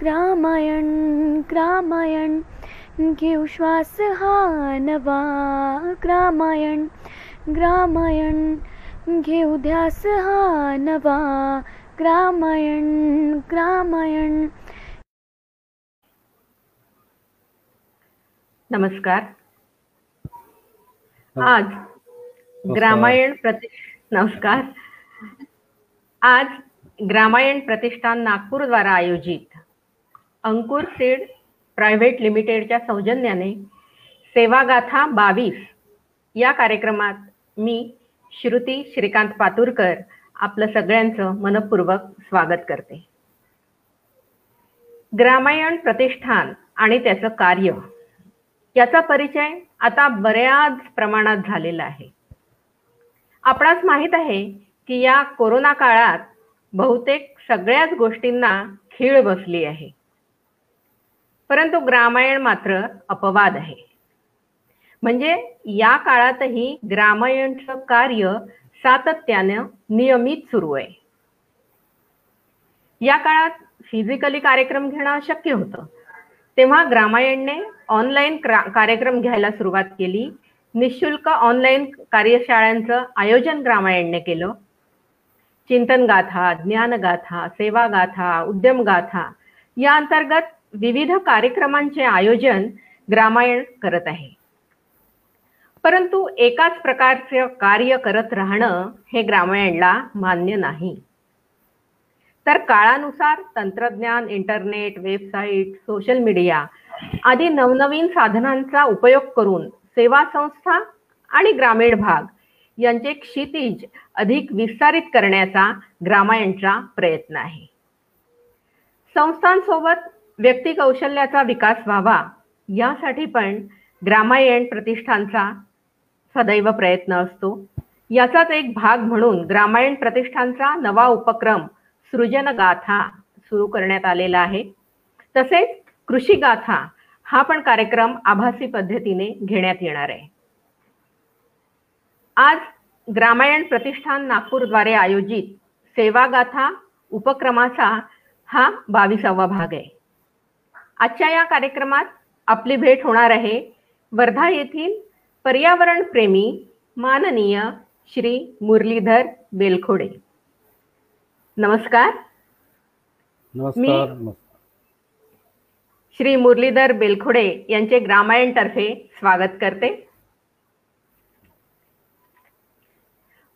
ग्रामायण ग्रामायण घेऊ श्वास हा नवा ग्रामायण ग्रामायण घेऊ ध्यास हा नवा ग्रामायण ग्रामायण नमस्कार. आज ग्रामायण प्रति नमस्कार. आज ग्रामायण प्रतिष्ठान नागपूर द्वारा आयोजित अंकुर सीड प्रायव्हेट लिमिटेडच्या सौजन्याने सेवागाथा बावीस या कार्यक्रमात मी श्रुती श्रीकांत पातुरकर आपलं सगळ्यांचं मनपूर्वक स्वागत करते. ग्रामायण प्रतिष्ठान आणि त्याचं कार्य. याचा परिचय आता बऱ्याच प्रमाणात झालेला आहे. आपणास माहीत आहे की या कोरोना काळात बहुतेक सगळ्याच गोष्टींना खीळ बसली आहे. परंतु ग्रामायण मात्र अपवाद आहे. म्हणजे या काळातही ग्रामायणचं कार्य सातत्यानं नियमित सुरू आहे. या काळात फिजिकली कार्यक्रम घेणं अशक्य होतं. तेव्हा ग्रामायणने ऑनलाईन कार्यक्रम घ्यायला सुरुवात केली. निशुल्क ऑनलाईन कार्यशाळांचं आयोजन ग्रामायणने केलं. चिंतन गाथा ज्ञानगाथा सेवागाथा उद्यमगाथा या अंतर्गत विविध कार्यक्रमांचे आयोजन ग्रामायण करत आहे. परंतु एकाच प्रकारचे कार्य करत राहणं हे ग्रामायणला मान्य नाही. तर काळानुसार तंत्रज्ञान इंटरनेट वेबसाईट सोशल मीडिया आदी नवनवीन साधनांचा उपयोग करून सेवा संस्था आणि ग्रामीण भाग यांचे क्षितिज अधिक विस्तारित करण्याचा ग्रामायणचा प्रयत्न आहे. संस्थांसोबत व्यक्ती कौशल्याचा विकास व्हावा यासाठी पण ग्रामायण प्रतिष्ठानचा सदैव प्रयत्न असतो. याचाच एक भाग म्हणून ग्रामायण प्रतिष्ठानचा नवा उपक्रम सृजनगाथा सुरू करण्यात आलेला आहे. तसेच कृषी गाथा हा पण कार्यक्रम आभासी पद्धतीने घेण्यात येणार आहे. आज ग्रामायण प्रतिष्ठान नागपूरद्वारे आयोजित सेवागाथा उपक्रमाचा हा बावीसावा भाग आहे. आजच्या या कार्यक्रमात आपली भेट होणार आहे वर्धा येथील पर्यावरण प्रेमी माननीय श्री मुरलीधर बेलखोडे. नमस्कार. नमस्कार श्री मुरलीधर बेलखोडे यांचे ग्रामायण तर्फे स्वागत करते.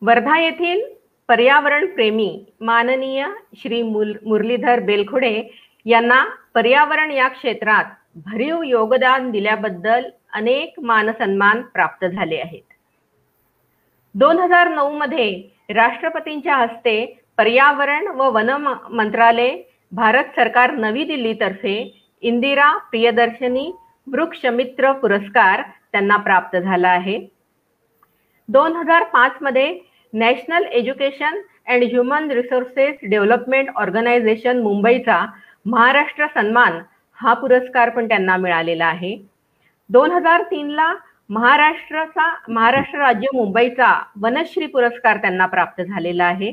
वर्धा येथील पर्यावरण प्रेमी माननीय श्री मुरलीधर बेलखोडे यांना पर्यावरण या क्षेत्रात भरीव योगदान दिल्याबद्दल अनेक मानसन्मान प्राप्त झाले आहेत. दोन हजार नऊ मध्ये राष्ट्रपतींच्या हस्ते पर्यावरण व वन मंत्रालय भारत सरकार नवी दिल्लीतर्फे इंदिरा प्रियदर्शनी वृक्षमित्र पुरस्कार त्यांना प्राप्त झाला आहे. दोन हजार पाच मध्ये national education and human resources development organisation मुंबईचा महाराष्ट्र सन्मान हा पुरस्कार पण त्यांना मिळालेला आहे. दोन हजार तीनला महाराष्ट्राचा महाराष्ट्र राज्य मुंबईचा वनश्री पुरस्कार त्यांना प्राप्त झालेला आहे.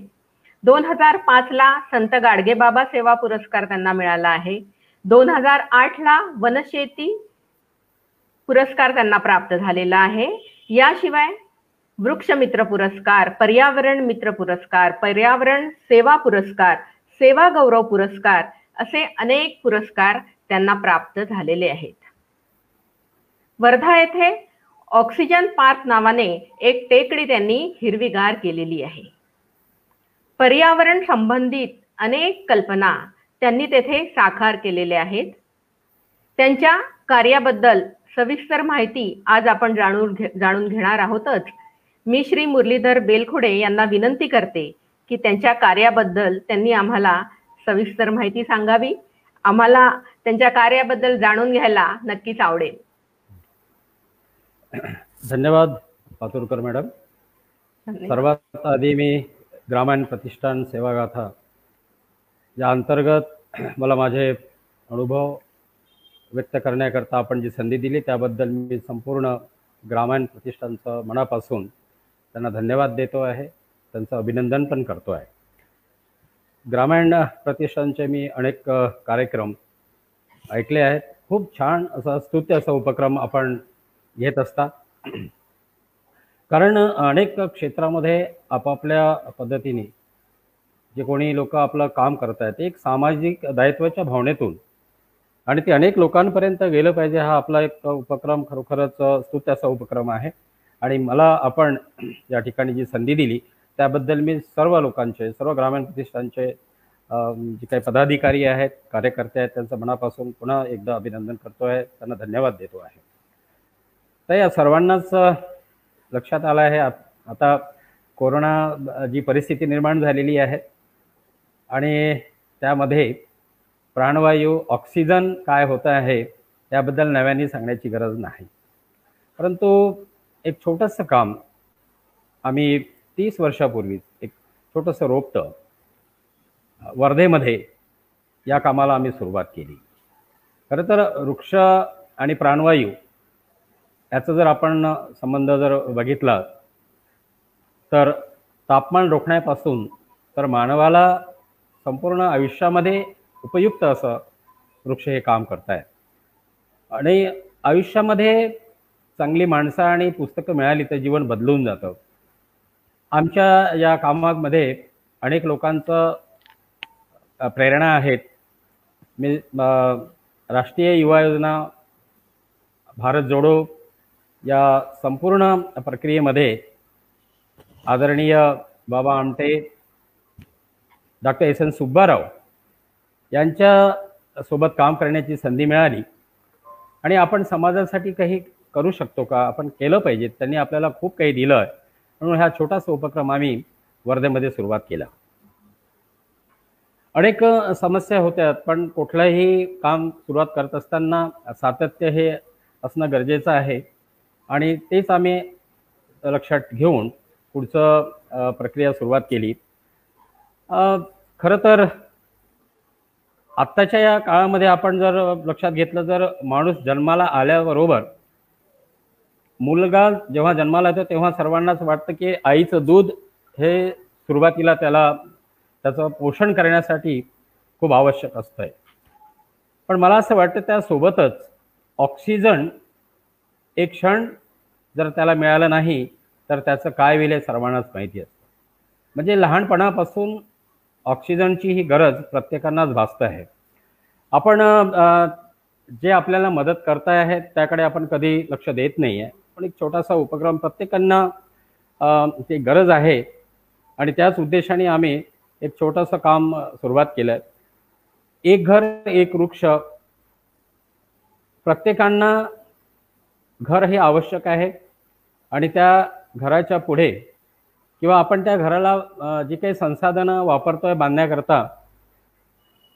दोन हजार पाच ला संत गाडगेबाबा सेवा पुरस्कार त्यांना मिळाला आहे. दोन हजार आठ ला वनशेती पुरस्कार त्यांना प्राप्त झालेला आहे. याशिवाय वृक्षमित्र पुरस्कार पर्यावरण मित्र पुरस्कार पर्यावरण सेवा पुरस्कार सेवा गौरव पुरस्कार असे अनेक पुरस्कार त्यांना प्राप्त झालेले आहेत. वर्धा येथे ऑक्सिजन पार्क नावाने एक टेकडी त्यांनी हिरवीगार केलेली आहे. पर्यावरण संबंधित अनेक कल्पना त्यांनी तेथे साकार केलेल्या आहेत. त्यांच्या कार्याबद्दल सविस्तर माहिती आज आपण जाणून जाणून घेणार आहोतच. मी श्री मुरलीधर बेलखोडे यांना विनंती करते की त्यांच्या कार्याबद्दल त्यांनी आम्हाला सविस्तर माहिती सांगावी. आम्हाला त्यांच्या कार्याबद्दल जाणून घ्यायला नक्कीच आवडेल. धन्यवाद पातुरकर मॅडम. सर्वात आधी मी ग्रामायण प्रतिष्ठान सेवागाथा या अंतर्गत मला माझे अनुभव व्यक्त करण्याकरता आपण जी संधी दिली त्याबद्दल मी संपूर्ण ग्रामायण प्रतिष्ठानचं मनापासून त्यांना धन्यवाद देतो आहे. त्यांचं अभिनंदन पण करतो आहे. ग्रामीण प्रतिष्ठानचे मी अनेक कार्यक्रम ऐकले आहेत. खूप छान असा स्तुत्य असा उपक्रम आपण घेत असता. कारण अनेक क्षेत्रामध्ये आपापल्या पद्धतीने जे कोणी लोक आपलं काम करत आहेत एक सामाजिक दायित्वाच्या भावनेतून आणि ते अनेक लोकांपर्यंत गेलं पाहिजे हा आपला एक उपक्रम खरोखरच स्तुत्याचा उपक्रम आहे. आणि मला आपण या ठिकाणी जी संधी दिली त्याबद्दल मी सर्व लोकांचे सर्व ग्रामीण प्रतिष्ठानचे जे काही पदाधिकारी आहेत कार्यकर्ते आहेत त्यांचं मनापासून पुन्हा एकदा अभिनंदन करतो आहे त्यांना धन्यवाद देतो आहे. तर या सर्वांनाच लक्षात आलं आहे आता कोरोना जी परिस्थिती निर्माण झालेली आहे आणि त्यामध्ये प्राणवायू ऑक्सिजन काय होतं आहे याबद्दल नव्याने सांगण्याची गरज नाही. परंतु एक छोटंसं काम आम्ही तीस वर्षापूर्वीच एक छोटंसं रोपटं वर्धेमध्ये या कामाला आम्ही सुरुवात केली. खरं तर वृक्ष आणि प्राणवायू याचा जर आपण संबंध जर बघितला तर तापमान रोखण्यापासून तर मानवाला संपूर्ण आयुष्यामध्ये उपयुक्त असं वृक्ष हे काम करत आणि आयुष्यामध्ये चांगली माणसं आणि पुस्तकं मिळाली तर जीवन बदलून जातं. आमच्या या कामामध्ये अनेक लोकांचं प्रेरणा आहेत. मी राष्ट्रीय युवा योजना भारत जोडो या संपूर्ण प्रक्रियेमध्ये आदरणीय Baba Amte doctor S N Subbarao यांच्या सोबत काम करण्याची संधी मिळाली. आणि आपण समाजासाठी काही करू शकतो का? आपण केलं पाहिजे. त्यांनी आपल्याला खूप काही दिलं आहे म्हणून हा छोटासा उपक्रम आम्ही वर्धेमध्ये सुरुवात केला. अनेक समस्या होत्या पण कुठलंही काम सुरुवात करत असताना सातत्य हे असणं गरजेचं आहे. आणि तेच आम्ही लक्षात घेऊन पुढचं प्रक्रिया सुरुवात केली. खरं तर आत्ताच्या या काळामध्ये आपण जर लक्षात घेतलं तर माणूस जन्माला आल्याबरोबर मुलगा जेव्हा जन्माला येतो तेव्हा सर्वांनाच वाटतं की आईचं दूध हे सुरुवातीला त्याला त्याचं पोषण करण्यासाठी खूप आवश्यक असतं आहे पण मला असं वाटतं त्यासोबतच ऑक्सिजन एक क्षण जर त्याला मिळालं नाही तर त्याचं काय होईल हे सर्वांनाच माहिती असतं. म्हणजे लहानपणापासून ऑक्सिजनची ही गरज प्रत्येकांनाच भासत आहे. आपण जे आपल्याला मदत करता आहेत त्याकडे आपण कधी लक्ष देत नाही आहे पण एक छोटासा उपक्रम प्रत्येकांना ती गरज आहे. आणि त्याच उद्देशाने आम्ही एक छोटंसं काम सुरुवात केलं आहे एक घर एक वृक्ष. प्रत्येकांना घर हे आवश्यक आहे. आणि त्या घराच्या पुढे किंवा आपण त्या घराला जी काही संसाधनं वापरतोय बांधण्याकरता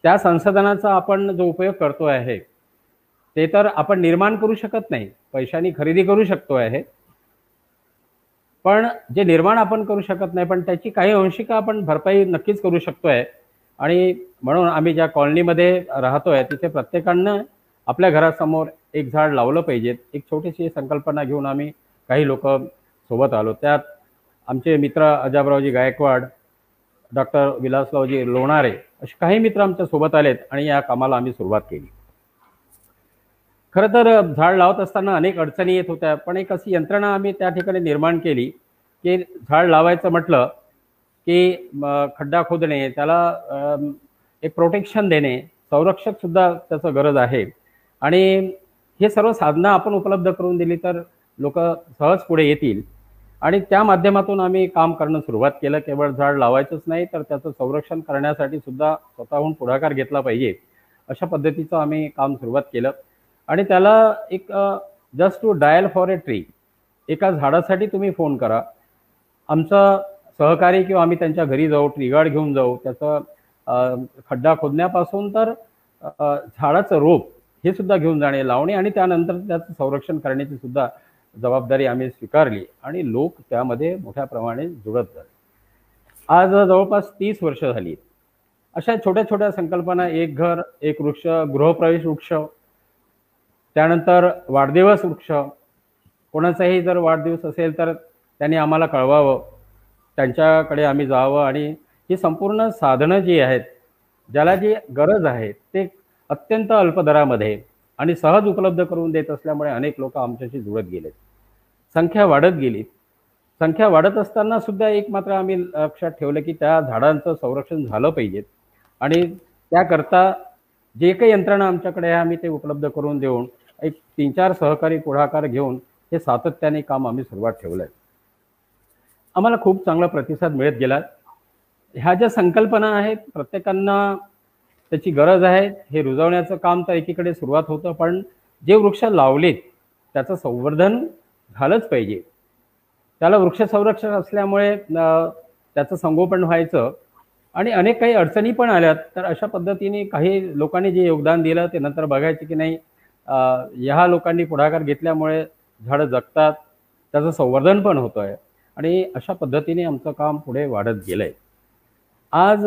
त्या संसाधनाचा आपण जो उपयोग करतो आहे ते तर आपण निर्माण करू शकत नाही. पैशानी खरेदी करू शकतो आहे. पण जे निर्माण आपण करू शकत नाही पण त्याची काही अंशिका आपण भरपाई नक्कीच करू शकतो आहे आणि म्हणून आम्ही ज्या कॉलनीमध्ये राहतोय तिथे प्रत्येकानं आपल्या घरासमोर एक झाड लावलं पाहिजेत एक छोटीशी संकल्पना घेऊन आम्ही काही लोक सोबत आलो. त्यात आमचे मित्र अजाबरावजी गायकवाड डॉक्टर विलासरावजी लोणारे असे काही मित्र आमच्यासोबत आलेत आणि या कामाला आम्ही सुरुवात केली. खरं तर झाड लावत असताना अनेक अडचणी येत होत्या पण एक अशी यंत्रणा आम्ही त्या ठिकाणी निर्माण केली की झाड लावायचं म्हटलं की खड्डा खोदणे त्याला एक प्रोटेक्शन देणे संरक्षक सुद्धा त्याचं गरज आहे. आणि हे सर्व साधनं आपण उपलब्ध करून दिली तर लोक सहज पुढे येतील. आणि त्या माध्यमातून आम्ही काम करणं सुरुवात केलं केवळ झाड लावायचंच नाही तर त्याचं संरक्षण करण्यासाठी सुद्धा स्वतःहून पुढाकार घेतला पाहिजे अशा पद्धतीचं आम्ही काम सुरुवात केलं. आणि त्याला एक just to dial for a tree एका झाडासाठी तुम्ही फोन करा. आमचं सहकारी किंवा आम्ही त्यांच्या घरी जाऊ ट्रिगाड घेऊन जाऊ त्याचं खड्डा खोदण्यापासून तर झाडाचं रोप हे सुद्धा घेऊन जाणे लावणे आणि त्यानंतर त्याचं संरक्षण करण्याची सुद्धा जबाबदारी आम्ही स्वीकारली आणि लोक त्यामध्ये मोठ्या प्रमाणे जुळत झाले आज जवळपास तीस वर्ष झाली. अशा छोट्या छोट्या संकल्पना एक घर एक वृक्ष गृहप्रवेश वृक्ष त्यानंतर वाढदिवस वृक्ष. कोणाचाही जर वाढदिवस असेल तर त्यांनी आम्हाला कळवावं. त्यांच्याकडे आम्ही जावं आणि ही संपूर्ण साधनं जी आहेत ज्याला जी गरज आहे ते अत्यंत अल्प दरामध्ये आणि सहज उपलब्ध करून देत असल्यामुळे अनेक लोक आमच्याशी जुळत गेलेत. संख्या वाढत गेली. संख्या वाढत असताना सुद्धा एक मात्र आम्ही लक्षात ठेवलं की त्या झाडांचं संरक्षण झालं पाहिजे. आणि त्याकरता जे काही यंत्रणा आमच्याकडे आहे आम्ही ते उपलब्ध करून देऊन एक तीन चार सहकारी पुढाकार घेऊन हे सातत्याने काम आम्ही सुरुवात ठेवलं आहे आम्हाला खूप चांगला प्रतिसाद मिळत गेला ह्या ज्या संकल्पना आहेत प्रत्येकांना त्याची गरज आहे. हे रुजवण्याचं काम तर एकीकडे सुरुवात होतं पण जे वृक्ष लावलेत त्याचं संवर्धन झालंच पाहिजे. त्याला वृक्ष संरक्षण असल्यामुळे त्याचं संगोपन व्हायचं आणि अनेक काही अडचणी पण आल्यात. तर अशा पद्धतीने काही लोकांनी जे योगदान दिलं ते नंतर बघायचे की नाही ह्या लोकांनी पुढाकार घेतल्यामुळे झाडं जगतात त्याचं संवर्धन पण होतं आहे आणि अशा पद्धतीने आमचं काम पुढे वाढत गेलं आहे आज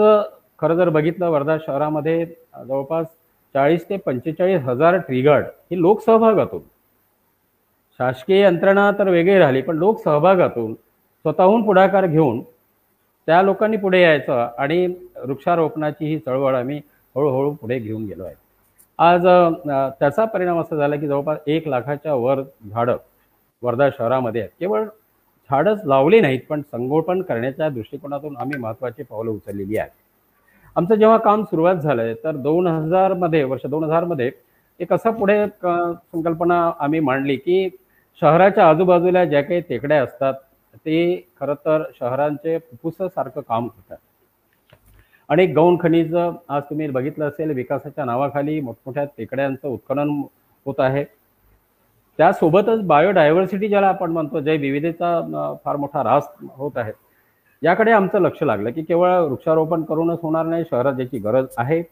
खरं जर बघितलं वर्धा शहरामध्ये जवळपास चाळीस ते पंचेचाळीस हजार ट्रिगार्ड ही लोकसहभागातून. शासकीय यंत्रणा तर वेगळी राहिली पण लोकसहभागातून स्वतःहून पुढाकार घेऊन त्या लोकांनी पुढे यायचं आणि वृक्षारोपणाची ही चळवळ आम्ही हळूहळू पुढे घेऊन गेलो आहे. आज त्याचा परिणाम असा झाला की जवळपास एक लाखाच्या वर झाडं वर्धा शहरामध्ये आहेत. केवळ झाडच लावली नाहीत पण संगोपन करण्याच्या दृष्टिकोनातून आम्ही महत्त्वाची पावलं उचललेली आहेत. आमचं जेव्हा काम सुरुवात झालंय तर दोन हजारमध्ये वर्ष दोन हजारमध्ये एक असं पुढे संकल्पना आम्ही मांडली की शहराच्या आजूबाजूला ज्या काही टेकड्या असतात ते खरं तर शहरांचे फुफ्फुसासारखं काम करतात. अनेक गौण खनिज आज तुम्ही बघितलं असेल विकासाच्या नावाखाली मोठमोठ्या टेकड्यांचं उत्खनन होत आहे. त्यासोबतच बायोडायव्हर्सिटी ज्याला आपण म्हणतो जय विविधतेचा फार मोठा रास होत आहे. याकडे आमचं लक्ष लागलं की केवळ वृक्षारोपण करूनच होणार नाही शहरात ज्याची गरज आहे.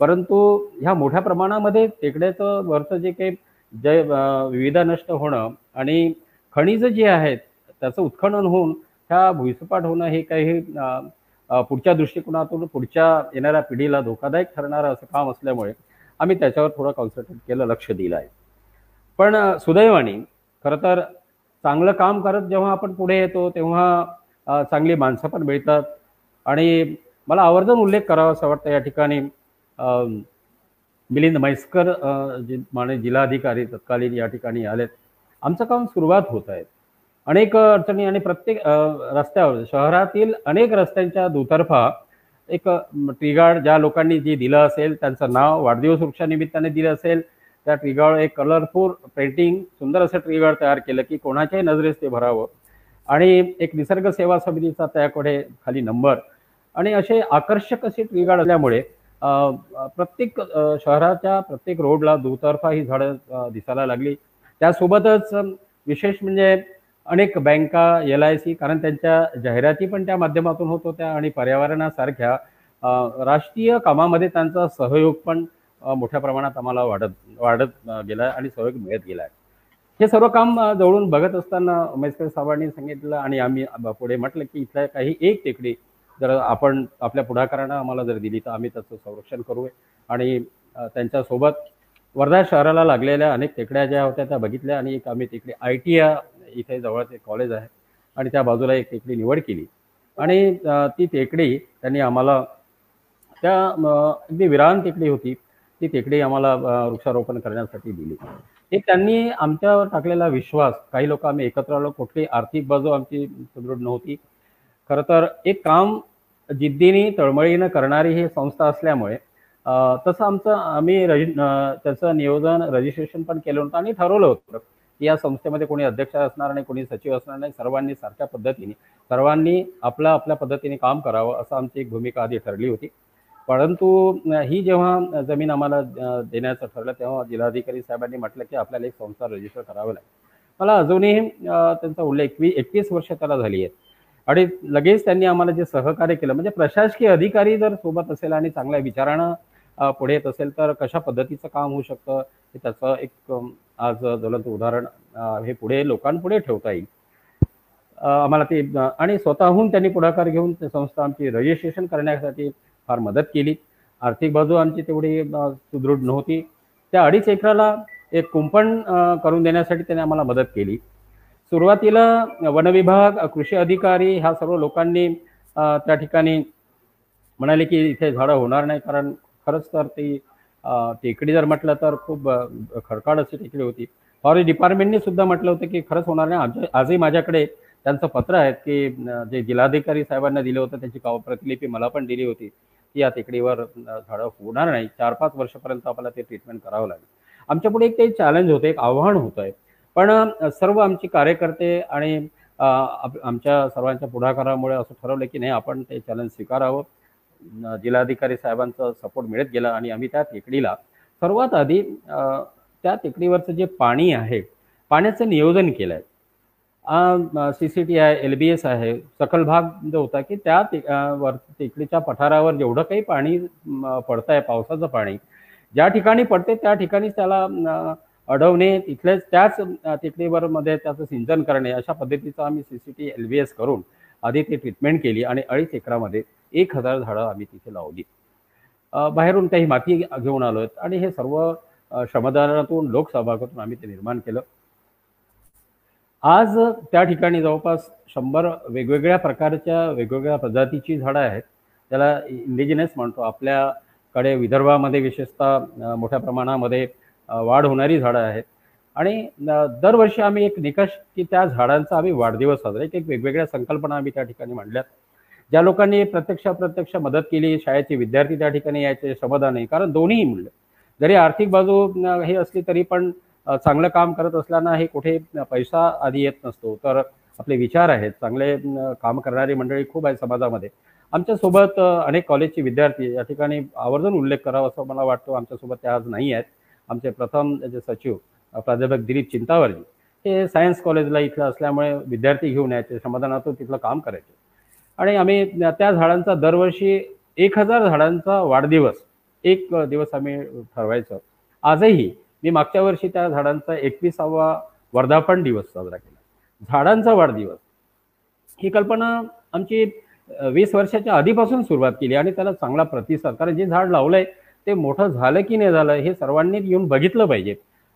परंतु ह्या मोठ्या प्रमाणामध्ये टेकड्याचं वरचं जे काही जय विविधा नष्ट होणं आणि खनिज जे आहेत त्याचं उत्खनन होऊन ह्या भुईसपाट होणं हे काही पुढच्या दृष्टिकोनातून पुढच्या येणाऱ्या पिढीला धोकादायक ठरणारं असं काम असल्यामुळे आम्ही त्याच्यावर थोडं कॉन्सन्ट्रेट केलं लक्ष दिलं आहे. पण सुदैवाने खरं तर चांगलं काम करत जेव्हा आपण पुढे येतो तेव्हा चांगली माणसं पण मिळतात. आणि मला आवर्जून उल्लेख करावा असं वाटतं या ठिकाणी मिलिंद म्हैसकर जे माने जिल्हाधिकारी तत्कालीन या ठिकाणी आलेत. आमचं काम सुरुवात होत आहे. अनेक अडचणी आणि प्रत्येक रस्त्यावर शहरातील अनेक रस्त्यांच्या दुतर्फा एक ट्रिगार्ड ज्या लोकांनी जे दिलं असेल त्यांचं नाव वाढदिवस वृक्षानिमित्ताने दिलं असेल त्या ट्रिगार्ड एक कलरफुल पेंटिंग सुंदर असं ट्रिगार्ड तयार केलं की कोणाच्याही नजरेस ते भरावं. आणि एक निसर्ग सेवा समितीचा त्याकडे खाली नंबर. आणि असे आकर्षक असे ट्रिगार्ड असल्यामुळे प्रत्येक शहराच्या प्रत्येक रोडला दुतर्फा ही झाडं दिसायला लागली. त्यासोबतच विशेष म्हणजे अनेक बँका एल आय सी कारण त्यांच्या जाहिराती पण त्या माध्यमातून होत होत्या आणि पर्यावरणासारख्या राष्ट्रीय कामामध्ये त्यांचा सहयोग पण मोठ्या प्रमाणात आम्हाला वाढत वाढत गेला आणि सहयोग मिळत गेला आहे हे सर्व काम जवळून बघत असताना उमेशकर साहेबांनी सांगितलं आणि आम्ही पुढे म्हटलं की इथल्या काही एक टेकडी जर आपण आपल्या पुढाकारानं आम्हाला जर दिली तर आम्ही त्याचं संरक्षण करू आणि त्यांच्यासोबत वर्धा शहराला लागलेल्या अनेक टेकड्या ज्या होत्या त्या बघितल्या आणि एक आम्ही तिकडे आय टी इथे जवळच एक कॉलेज आहे. आणि त्या बाजूला एक टेकडी निवड केली. आणि ती टेकडी त्यांनी आम्हाला त्या अगदी विरान टेकडी होती ती टेकडी आम्हाला वृक्षारोपण करण्यासाठी दिली. हे त्यांनी आमच्यावर टाकलेला विश्वास काही लोक आम्ही एकत्र आलो कुठली आर्थिक बाजू आमची सुदृढ नव्हती. खरं तर एक काम जिद्दीने तळमळीनं करणारी ही संस्था असल्यामुळे तसं आमचं आम्ही रजि त्याचं नियोजन रजिस्ट्रेशन पण केलं होतं आणि ठरवलं होतं. की या संस्थेमध्ये कोणी अध्यक्ष असणार नाही कोणी सचिव असणार नाही सर्वांनी सारख्या पद्धतीने सर्वांनी आपल्या आपल्या पद्धतीने काम करावं असं आमची एक भूमिका आधी ठरली होती. परंतु ही जेव्हा जमीन आम्हाला देण्याचं ठरलं तेव्हा जिल्हाधिकारी साहेबांनी म्हटलं की आपल्याला एक संस्था रजिस्टर करावं लागेल. मला अजूनही त्यांचा उल्लेख एकवीस एकवीस वर्ष त्याला झाली आहेत. आणि लगेच त्यांनी आम्हाला जे सहकार्य केलं म्हणजे प्रशासकीय अधिकारी जर सोबत असेल आणि चांगल्या विचारानं पुढे येत असेल तर कशा पद्धतीचं काम होऊ शकतं हे त्याचं एक आज ज्वलंत उदाहरण हे पुढे लोकांपुढे ठेवता येईल. आम्हाला ते आणि स्वतःहून त्यांनी पुढाकार घेऊन संस्था आमची रजिस्ट्रेशन करण्यासाठी फार मदत केली. आर्थिक बाजू आमची तेवढी सुदृढ नव्हती. त्या अडीच एकराला एक कुंपण करून देण्यासाठी त्याने आम्हाला मदत केली. सुरुवातीला वनविभाग कृषी अधिकारी ह्या सर्व लोकांनी त्या ठिकाणी म्हणाले की इथे झाडं होणार नाही कारण खरंच तर ती टेकडी जर म्हटलं तर खूप खडकाड खडकाळ अशी टेकडी होती. फॉरेस्ट डिपार्टमेंटने सुद्धा म्हटलं होतं की खरंच होणार नाही. आमच्या आजही माझ्याकडे त्यांचं पत्र आहे की जे जिल्हाधिकारी साहेबांना दिलं होतं त्यांची काव प्रतिलिपी मला पण दिली होती की या टेकडीवर झाडं होणार नाही. चार पाच वर्षापर्यंत आपल्याला ते ट्रीटमेंट करावं लागेल. आमच्यापुढे एक ते चॅलेंज होतं एक आव्हान होतं आहे पण सर्व आमचे कार्यकर्ते आणि आमच्या सर्वांच्या पुढाकारामुळे असं ठरवलं की नाही आपण ते चॅलेंज स्वीकारावं. जिल्हाधिकारी साहेबांचा सपोर्ट मिळत गेला आणि आम्ही त्या टेकडीला सर्वात आधी त्या टेकडीवरचं जे पाणी आहे पाण्याचं नियोजन केलं आहे सी सी टी आहे एल बी एस आहे. सकल भाग जो होता की त्या वर टेकडीच्या पठारावर जेवढं काही पाणी पडतं आहे पावसाचं पाणी ज्या ठिकाणी पडते त्या ठिकाणी त्याला अडवणे तिथलेच त्याच टेकडीवर मध्ये त्याचं सिंचन करणे अशा पद्धतीचं आम्ही C C T L B S करून आधी ती ट्रीटमेंट केली आणि अडीच एकरामध्ये एक हजार झाडं आम्ही तिथे लावली. बाहेरून काही माती घेऊन आलो आणि हे सर्व श्रमदानातून लोकसहभागातून आम्ही ते निर्माण केलं. आज त्या ठिकाणी जवळपास शंभर वेगवेगळ्या प्रकारच्या वेगवेगळ्या प्रजातीची झाडं आहेत. त्याला इंडिजिनस म्हणतो. आपल्याकडे विदर्भामध्ये विशेषतः मोठ्या प्रमाणामध्ये वाढ होणारी झाडं आहेत. आणि दरवर्षी आम्ही एक निकष की त्या झाडांचा आम्ही वाढदिवस साजरा एक वेगवेगळ्या संकल्पना आम्ही त्या ठिकाणी मांडल्यात. ज्या लोकांनी प्रत्यक्ष अप्रत्यक्ष मदत केली शाळेचे विद्यार्थी त्या ठिकाणी यायचे समाधान आहे. कारण दोन्ही मूल्य जरी आर्थिक बाजू हे असली तरी पण चांगलं काम करत असल्यानं हे कुठे पैसा आधी येत नसतो. तर आपले विचार आहेत. चांगले काम करणारी मंडळी खूप आहे समाजामध्ये. आमच्यासोबत अनेक कॉलेजचे विद्यार्थी या ठिकाणी आवर्जून उल्लेख करावा असं मला वाटतं. आमच्यासोबत ते आज नाही आहेत. आमचे प्रथम जे सचिव प्राध्यापक दिलीप चिंतावरजी हे सायन्स कॉलेजला इथलं असल्यामुळे विद्यार्थी घेऊन यायचे. समाधानातून तिथलं काम करायचे. आणि आम्ही त्या झाडांचा दरवर्षी एक हजार झाडांचा वाढदिवस एक दिवस आम्ही ठरवायचो. आजही मी मागच्या वर्षी त्या झाडांचा एकविसावा वर्धापन दिवस साजरा केला. झाडांचा वाढदिवस. ही कल्पना आमची वीस वर्षाच्या आधीपासून सुरुवात केली आणि त्याला चांगला प्रतिसाद कारण जे झाड लावलंय ते मोठं झालं की नाही झालं हे सर्वांनी येऊन बघितलं पाहिजे.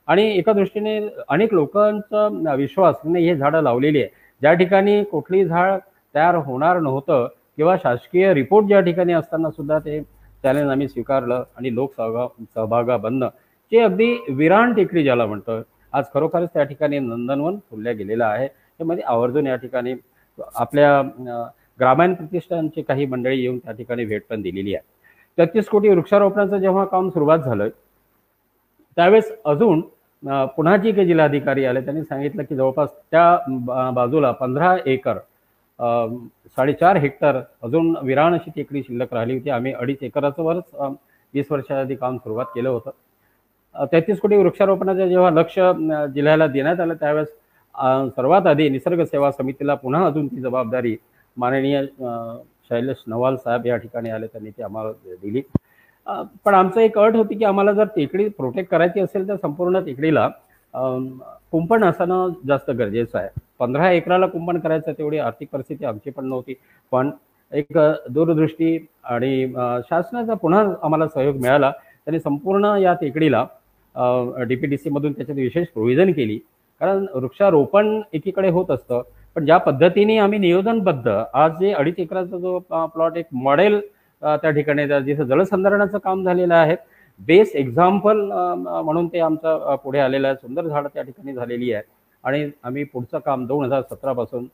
आणि एका दृष्टीने अनेक लोकांचा विश्वास नाही हे झाडं लावलेली आहे ज्या ठिकाणी कुठली झाड तयार होणार नव्हतं. किंवा शासकीय रिपोर्ट ज्या ठिकाणी असताना सुद्धा ते चॅलेंज आम्ही स्वीकारलं आणि लोक सहभागा बनणं. जे अगदी विरान टेकडी ज्याला म्हणतं आज खरोखरच त्या ठिकाणी नंदनवन फुलल्या गेलेलं आहे. त्यामध्ये म्हणजे आवर्जून या ठिकाणी आपल्या ग्रामीण प्रतिष्ठानची काही मंडळी येऊन त्या ठिकाणी भेट पण दिलेली आहे. तेहतीस कोटी वृक्षारोपणाचं जेव्हा काम सुरुवात झालं त्यावेळेस अजून पुन्हा जी काही जिल्हाधिकारी आले. त्यांनी सांगितलं की जवळपास त्या बाजूला पंधरा एकर साडेचार हेक्टर अजून विराण अशी टेकडी शिल्लक राहिली होती. आम्ही अडीच एकराचं वरच वीस वर्षाआधी काम सुरुवात केलं होतं. तेहतीस कोटी वृक्षारोपणाचं जेव्हा लक्ष जिल्ह्याला देण्यात आलं त्यावेळेस सर्वात आधी निसर्ग सेवा समितीला पुन्हा अजून ती जबाबदारी माननीय शैलेश नवाल साहेब या ठिकाणी आले त्यांनी ती आम्हाला दिली. पण आमचं एक अट होती की आम्हाला जर टेकडी प्रोटेक्ट करायची असेल तर संपूर्ण टेकडीला कुंपण असणं जास्त गरजेचं आहे. पंधरा एकराला कुंपण करायचं तेवढी आर्थिक परिस्थिती आमची पण नव्हती. पण एक दूरदृष्टी आणि शासनाचा पुन्हा आम्हाला सहयोग मिळाला त्यांनी संपूर्ण या टेकडीला डी पी डी सीमधून त्याच्यात विशेष प्रोव्हिजन केली. कारण वृक्षारोपण एकीकडे होत असतं पण ज्या पद्धतीने आम्ही नियोजनबद्ध आज जे अडीच एकराचा जो प्लॉट एक मॉडेल त्या ठिकाणी जिथं जलसंधारणाचं काम झालेलं आहे बेस्ट एक्झाम्पल म्हणून ते आमचं पुढे आलेलं आहे. सुंदर झाडं त्या ठिकाणी झालेली आहे आणि आम्ही पुढचं काम दोन हजार सतरापासून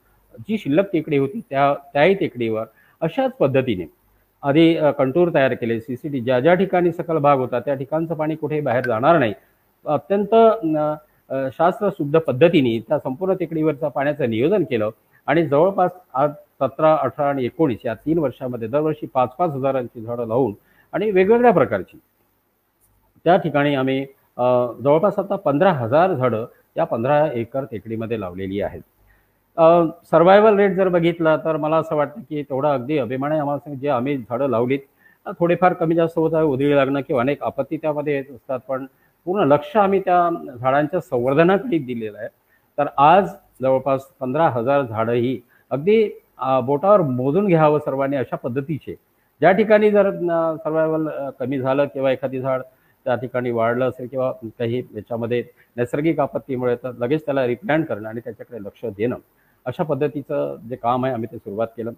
जी शिल्लक टेकडी होती त्या त्याही टेकडीवर अशाच पद्धतीने. आधी कंटूर तयार केले सी सी टी ज्या ज्या ठिकाणी सकल भाग होता त्या ठिकाणचं पाणी कुठे बाहेर जाणार नाही. अत्यंत शास्त्रशुद्ध पद्धतीने त्या संपूर्ण टेकडीवरचा पाण्याचं नियोजन केलं आणि जवळपास आज सतरा अठरा आणि एकोणीस या तीन वर्षामध्ये दरवर्षी पाच पाच हजारांची झाडं लावून आणि वेगवेगळ्या प्रकारची. त्या ठिकाणी आम्ही जवळपास आता पंधरा हजार झाडं या पंधरा एकर टेकडीमध्ये लावलेली आहेत. सर्वायवल रेट जर बघितला तर मला असं वाटतं की तेवढा अगदी अभिमान आहे आम्हाला जे आम्ही झाडं लावलीत थोडेफार कमी जास्त होत आहे उधळी लागणं किंवा अनेक आपत्ती त्यामध्ये येत असतात पण पूर्ण लक्ष आम्ही त्या झाडांच्या संवर्धनाकडे दिलेलं आहे. तर आज जवळपास पंधरा हजार झाडं ही अगदी बोटावर मोजून घ्यावं सर्वांनी अशा पद्धतीचे. ज्या ठिकाणी जर सर्वायवल कमी झालं किंवा एखादी झाड त्या ठिकाणी वाढलं असेल किंवा काही याच्यामध्ये नैसर्गिक आपत्तीमुळे तर लगेच त्याला रिप्लॅन करणं आणि त्याच्याकडे लक्ष देणं. अशा पद्धतीचं जे काम आहे आम्ही ते सुरुवात केलं.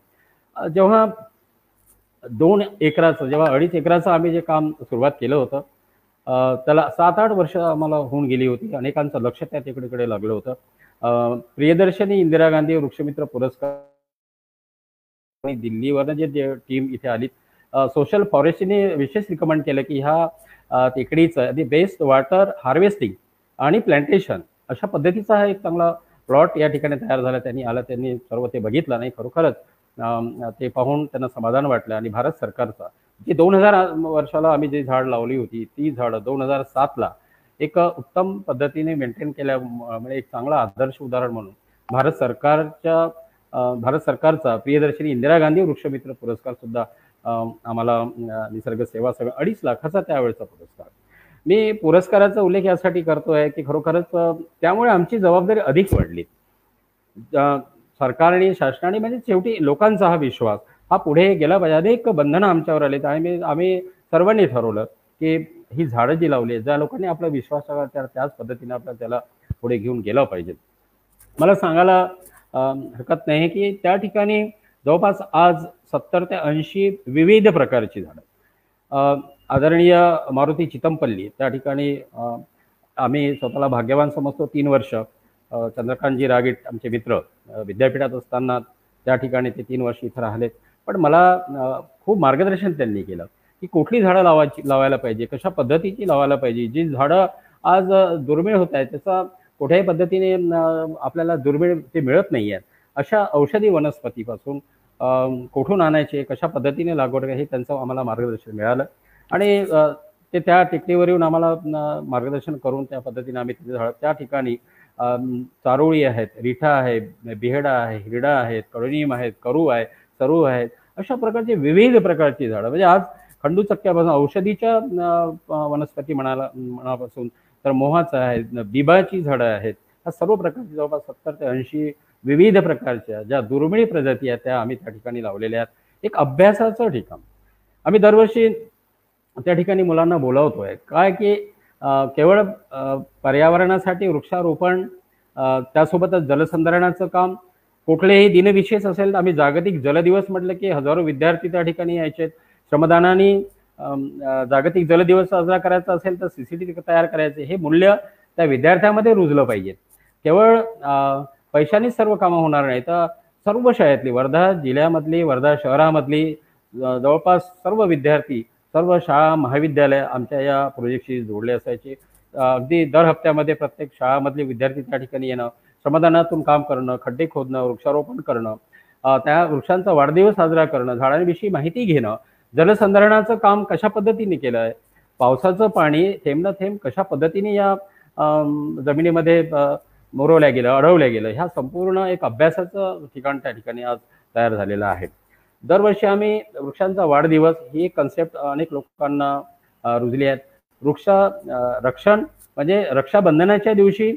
जेव्हा दोन एकराचं जेव्हा अडीच एकराचं आम्ही जे काम सुरुवात केलं होतं त्याला सात आठ वर्ष आम्हाला होऊन गेली होती. अनेकांचं लक्ष त्या तिकडे लागलं होतं. प्रियदर्शनी इंदिरा गांधी वृक्षमित्र पुरस्कार दिल्लीवरनं जे जे टीम इथे आली सोशल फॉरेस्टने विशेष रिकमेंड केलं की ह्या तिकडीचं टेकडीचं बेस्ट वॉटर हार्वेस्टिंग आणि प्लांटेशन अशा पद्धतीचा हा एक चांगला प्लॉट या ठिकाणी तयार झाला. त्यांनी आला त्यांनी सर्व ते बघितलं नाही खरोखरच. ते पाहून त्यांना समाधान वाटलं आणि भारत सरकारचा जी दोन हजार वर्षाला आम्ही जी झाड लावली होती ती झाडं दोन हजार सातला एक उत्तम पद्धतीने मेंटेन केल्यामुळे एक चांगला आदर्श उदाहरण म्हणून भारत सरकारच्या भारत सरकारचा प्रियदर्शनी इंदिरा गांधी वृक्षमित्र पुरस्कार सुद्धा आम्हाला निसर्ग सेवा सगळं अडीच लाखाचा त्यावेळेचा पुरस्कार. मी पुरस्काराचा उल्लेख यासाठी करतोय की खरोखरच त्यामुळे आमची जबाबदारी अधिक वाढली. सरकारने शासनाने म्हणजे शेवटी लोकांचा हा विश्वास हा पुढे गेला पाहिजे. अनेक बंधनं आमच्यावर आलेत. आणि आम्ही सर्वांनी ठरवलं की ही झाडं जी लावली ज्या लोकांनी आपला विश्वास त्या त्याच पद्धतीने आपल्याला त्याला पुढे घेऊन गेलं पाहिजे. मला सांगायला हरकत नाही की त्या ठिकाणी जवळपास आज सत्तर ते ऐंशी विविध प्रकारची झाडं. आदरणीय मारुती चितमपल्ली त्या ठिकाणी आम्ही स्वतःला भाग्यवान समजतो तीन वर्ष. चंद्रकांतजी रागीट आमचे मित्र विद्यापीठात असताना त्या ठिकाणी ते तीन वर्ष इथं राहिलेत. पण मला खूप मार्गदर्शन त्यांनी केलं की कुठली झाडं लावायची लावायला पाहिजे कशा पद्धतीची लावायला पाहिजे जी झाडं आज दुर्मिळ होत आहेत त्याचा कुठल्याही पद्धतीने आपल्याला दुर्मिळ ते मिळत नाही आहेत अशा औषधी वनस्पतीपासून कुठून आणायचे कशा पद्धतीने लागवड हे त्यांचं आम्हाला मार्गदर्शन मिळालं. आणि ते त्या टेकडीवर येऊन आम्हाला मार्गदर्शन करून त्या पद्धतीने आम्ही तिथे झाड त्या ठिकाणी चारोळी आहेत रिठा आहे बिहडा आहे हिरडा आहेत कडुनिम आहेत करू आहे सरू आहेत अशा प्रकारचे विविध प्रकारची झाडं. म्हणजे आज खंडूचक्क्यापासून औषधीच्या वनस्पती म्हणाला म्हणापासून तर मोहाचं आहे बिबाची झाडं आहेत. ह्या सर्व प्रकारची जवळपास सत्तर ते ऐंशी विविध प्रकारच्या ज्या दुर्मिळ प्रजाती आहेत त्या आम्ही त्या ठिकाणी लावलेल्या आहेत. एक अभ्यासाचं ठिकाण. आम्ही दरवर्षी त्या ठिकाणी मुलांना बोलावतोय. काय की केवळ पर्यावरणासाठी वृक्षारोपण त्यासोबतच जलसंधारणाचं काम कुठलेही दिनविशेष असेल तर आम्ही जागतिक जलदिवस म्हटलं की हजारो विद्यार्थी त्या ठिकाणी यायचे श्रमदानाने जागतिक जल जागतिक जलदिवस साजरा करायचा असेल तर सीसीटीव्ही तयार करायचे. हे मूल्य त्या विद्यार्थ्यामध्ये रुजलं पाहिजे. केवळ पैशानेच सर्व कामं होणार नाही तर सर्व शाळेतली वर्धा जिल्ह्यामधली वर्धा शहरामधली जवळपास सर्व विद्यार्थी सर्व शाळा महाविद्यालय आमच्या या प्रोजेक्टशी जोडले असायचे. अगदी दर हप्त्यामध्ये प्रत्येक शाळामधले विद्यार्थी त्या ठिकाणी येणं श्रमदानातून काम करणं खड्डे खोदणं वृक्षारोपण करणं त्या वृक्षांचा वाढदिवस साजरा करणं झाडांविषयी माहिती घेणं जलसंधारणाचं काम कशा पद्धतीने केलं आहे? पावसाचं पाणी थेंब न थेंब कशा पद्धतीने या जमिनीमध्ये मुरवल्या गेलं अडवल्या गेलं ह्या संपूर्ण एक अभ्यासाचं ठिकाण त्या ठिकाणी आज तयार झालेलं आहे. दरवर्षी आम्ही वृक्षांचा वाढदिवस ही एक कन्सेप्ट अनेक लोकांना रुजली आहेत वृक्ष रक्षण म्हणजे रक्षाबंधनाच्या दिवशी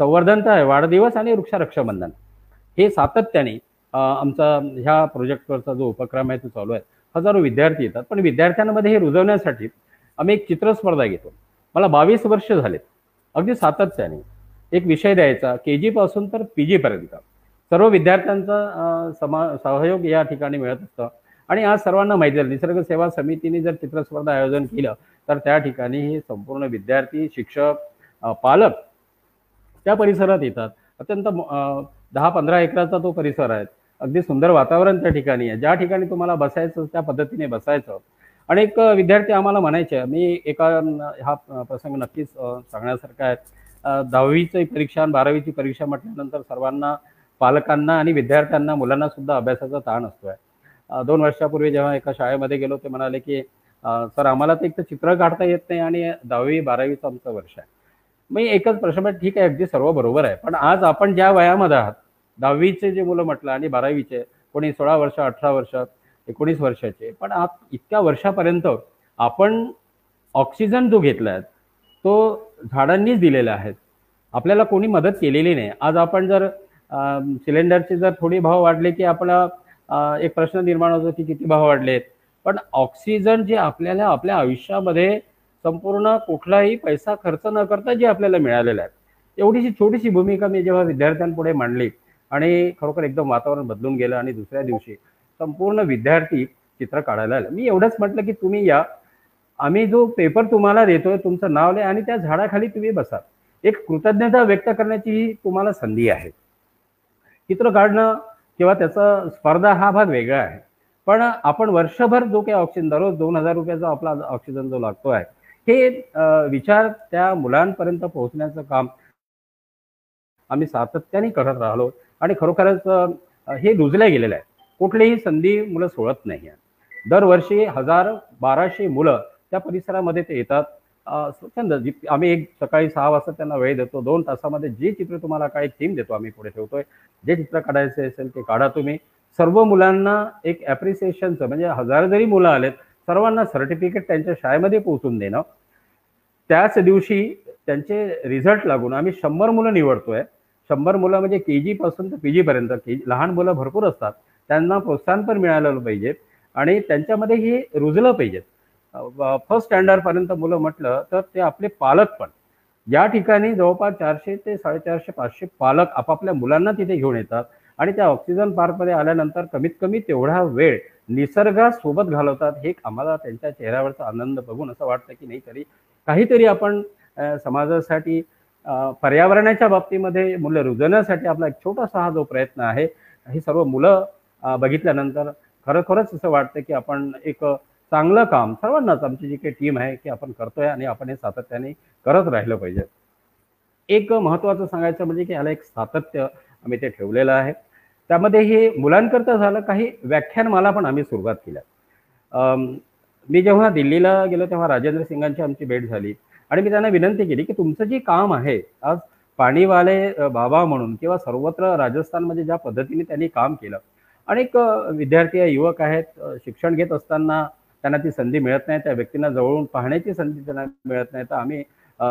संवर्धन तर आहे वाढदिवस आणि वृक्षरक्षाबंधन. हे सातत्याने आमचा ह्या प्रोजेक्टवरचा जो उपक्रम आहे तो चालू आहे. हजारो विद्यार्थी येतात पण विद्यार्थ्यांमध्ये हे रुजवण्यासाठी आम्ही एक चित्रस्पर्धा घेतो. मला बावीस वर्ष झालेत. अगदी सातत्याने. एक विषय द्यायचा. के जी पासून तर पी जीपर्यंत सर्व विद्यार्थ्यांचा समा सहयोग या ठिकाणी मिळत असतं. आणि आज सर्वांना माहिती झालं निसर्ग सेवा समितीने जर चित्रस्पर्धा आयोजन केलं तर त्या ठिकाणी हे संपूर्ण विद्यार्थी शिक्षक पालक त्या परिसरात येतात. अत्यंत दहा पंधरा एकराचा तो परिसर आहे. अगदी सुंदर वातावरण त्या ठिकाणी आहे. ज्या ठिकाणी तुम्हाला बसायचं त्या पद्धतीने बसायचं. अनेक एक विद्यार्थी आम्हाला म्हणायचे मी एका हा प्रसंग नक्कीच सांगण्यासारखा आहे. दहावीची परीक्षा आणि बारावीची परीक्षा म्हटल्यानंतर सर्वांना पालकांना आणि विद्यार्थ्यांना मुलांना सुद्धा अभ्यासाचा ताण असतोय. आहे दोन वर्षापूर्वी जेव्हा एका शाळेमध्ये गेलो ते म्हणाले की सर आम्हाला तर एक तर चित्र काढता येत नाही आणि दहावी बारावीचं आमचं वर्ष आहे. मी एकच प्रश्न ठीक आहे अगदी सर्व बरोबर आहे. पण आज आपण ज्या वयामध्ये आहात दहावीचे जे मुलं म्हटलं आणि बारावीचे कोणी सोळा वर्ष अठरा वर्ष एकोणीस वर्षाचे पण आज इतक्या वर्षापर्यंत आपण ऑक्सिजन जो घेतला आहे तो झाडांनीच दिलेल्या आहेत. आपल्याला कोणी मदत केलेली नाही. आज आपण जर सिलेंडरचे जर थोडे भाव वाढले की आपला एक प्रश्न निर्माण होतो की किती भाव वाढलेत पण ऑक्सिजन जे आपल्याला आपल्या आयुष्यामध्ये संपूर्ण कुठलाही पैसा खर्च न करता जे आपल्याला मिळालेलं आहे. एवढीशी छोटीशी भूमिका मी जेव्हा विद्यार्थ्यांपुढे मांडली आणि खरोखर एकदम वातावरण बदलून गेलं आणि दुसऱ्या दिवशी संपूर्ण विद्यार्थी चित्र काढायला आलं. मी एवढंच म्हटलं की तुम्ही या आम्ही जो पेपर तुम्हाला देतोय तुमचं नाव लिहा आणि त्या झाडाखाली तुम्ही बसा. एक कृतज्ञता व्यक्त करण्याची ही तुम्हाला संधी आहे. चित्र काढणं किंवा त्याचा स्पर्धा हा भाग वेगळा आहे. पण आपण वर्षभर जो काही ऑक्सिजन दररोज दोन हजार रुपयाचा आपला ऑक्सिजन जो लागतो आहे हे विचार त्या मुलांपर्यंत पोहोचण्याचं काम आम्ही सातत्याने करत राहिलो आणि खरोखरच हे रुजल्या गेलेलं आहे. कुठलीही संधी मुलं सोडत नाही आहे दरवर्षी हजार बाराशे मुलं त्या परिसरामध्ये ते येतात. स्वच्छंद जी आम्ही एक सकाळी सहा वाजता त्यांना वेळ देतो. दोन तासामध्ये जे चित्र तुम्हाला काय थीम देतो आम्ही पुढे ठेवतोय. जे चित्र काढायचे असेल ते काढा तुम्ही. सर्व मुलांना एक ॲप्रिसिएशनचं म्हणजे हजार जरी मुलं आलेत सर्वांना सर्टिफिकेट त्यांच्या शाळेमध्ये पोहोचून देणं. त्याच दिवशी त्यांचे रिझल्ट लागून आम्ही शंभर मुलं निवडतोय. शंभर मुलं म्हणजे के जी पासून तर पी जीपर्यंत के लहान मुलं भरपूर असतात. त्यांना प्रोत्साहन पण मिळालं पाहिजे. आणि त्यांच्यामध्ये हे रुजलं पाहिजेत फर्स्ट स्टँडर्डपर्यंत मुलं म्हटलं तर ते आपले पालक पण. या ठिकाणी जवळपास चारशे ते साडेचारशे पाचशे पालक आपापल्या मुलांना तिथे घेऊन येतात आणि त्या ऑक्सिजन पार्कमध्ये आल्यानंतर कमीत कमी तेवढा वेळ निसर्गासोबत घालवतात. हे आम्हाला त्यांच्या चेहऱ्यावरचा आनंद बघून असं वाटतं की नाही तरी काहीतरी आपण समाजासाठी पर्यावरणाच्या बाबतीमध्ये मूल्य रुजवण्यासाठी आपला एक छोटासा हा जो प्रयत्न आहे ही सर्व मुलं बघितल्यानंतर खरोखरच असं वाटतं की आपण एक चांगलं काम सर्वांनाच. आमची जी काही टीम आहे की आपण करतोय आणि आपण हे सातत्याने करत राहिलं पाहिजे. एक महत्त्वाचं सांगायचं म्हणजे की याला एक सातत्य आम्ही ते ठेवलेलं आहे. त्यामध्ये हे मुलांकरता झालं काही व्याख्यानमाला पण आम्ही सुरुवात केल्या मी जेव्हा दिल्लीला गेलो तेव्हा राजेंद्र सिंगांची आमची भेट झाली. आणि मी त्यांना विनंती केली की तुमचं जे काम आहे आज पाणीवाले बाबा म्हणून किंवा सर्वत्र राजस्थानमध्ये ज्या पद्धतीने त्यांनी काम केलं. अनेक विद्यार्थी युवक आहेत शिक्षण घेत असताना त्यांना ती संधी मिळत नाही त्या व्यक्तींना जवळून पाहण्याची संधी त्यांना मिळत नाही. तर आम्ही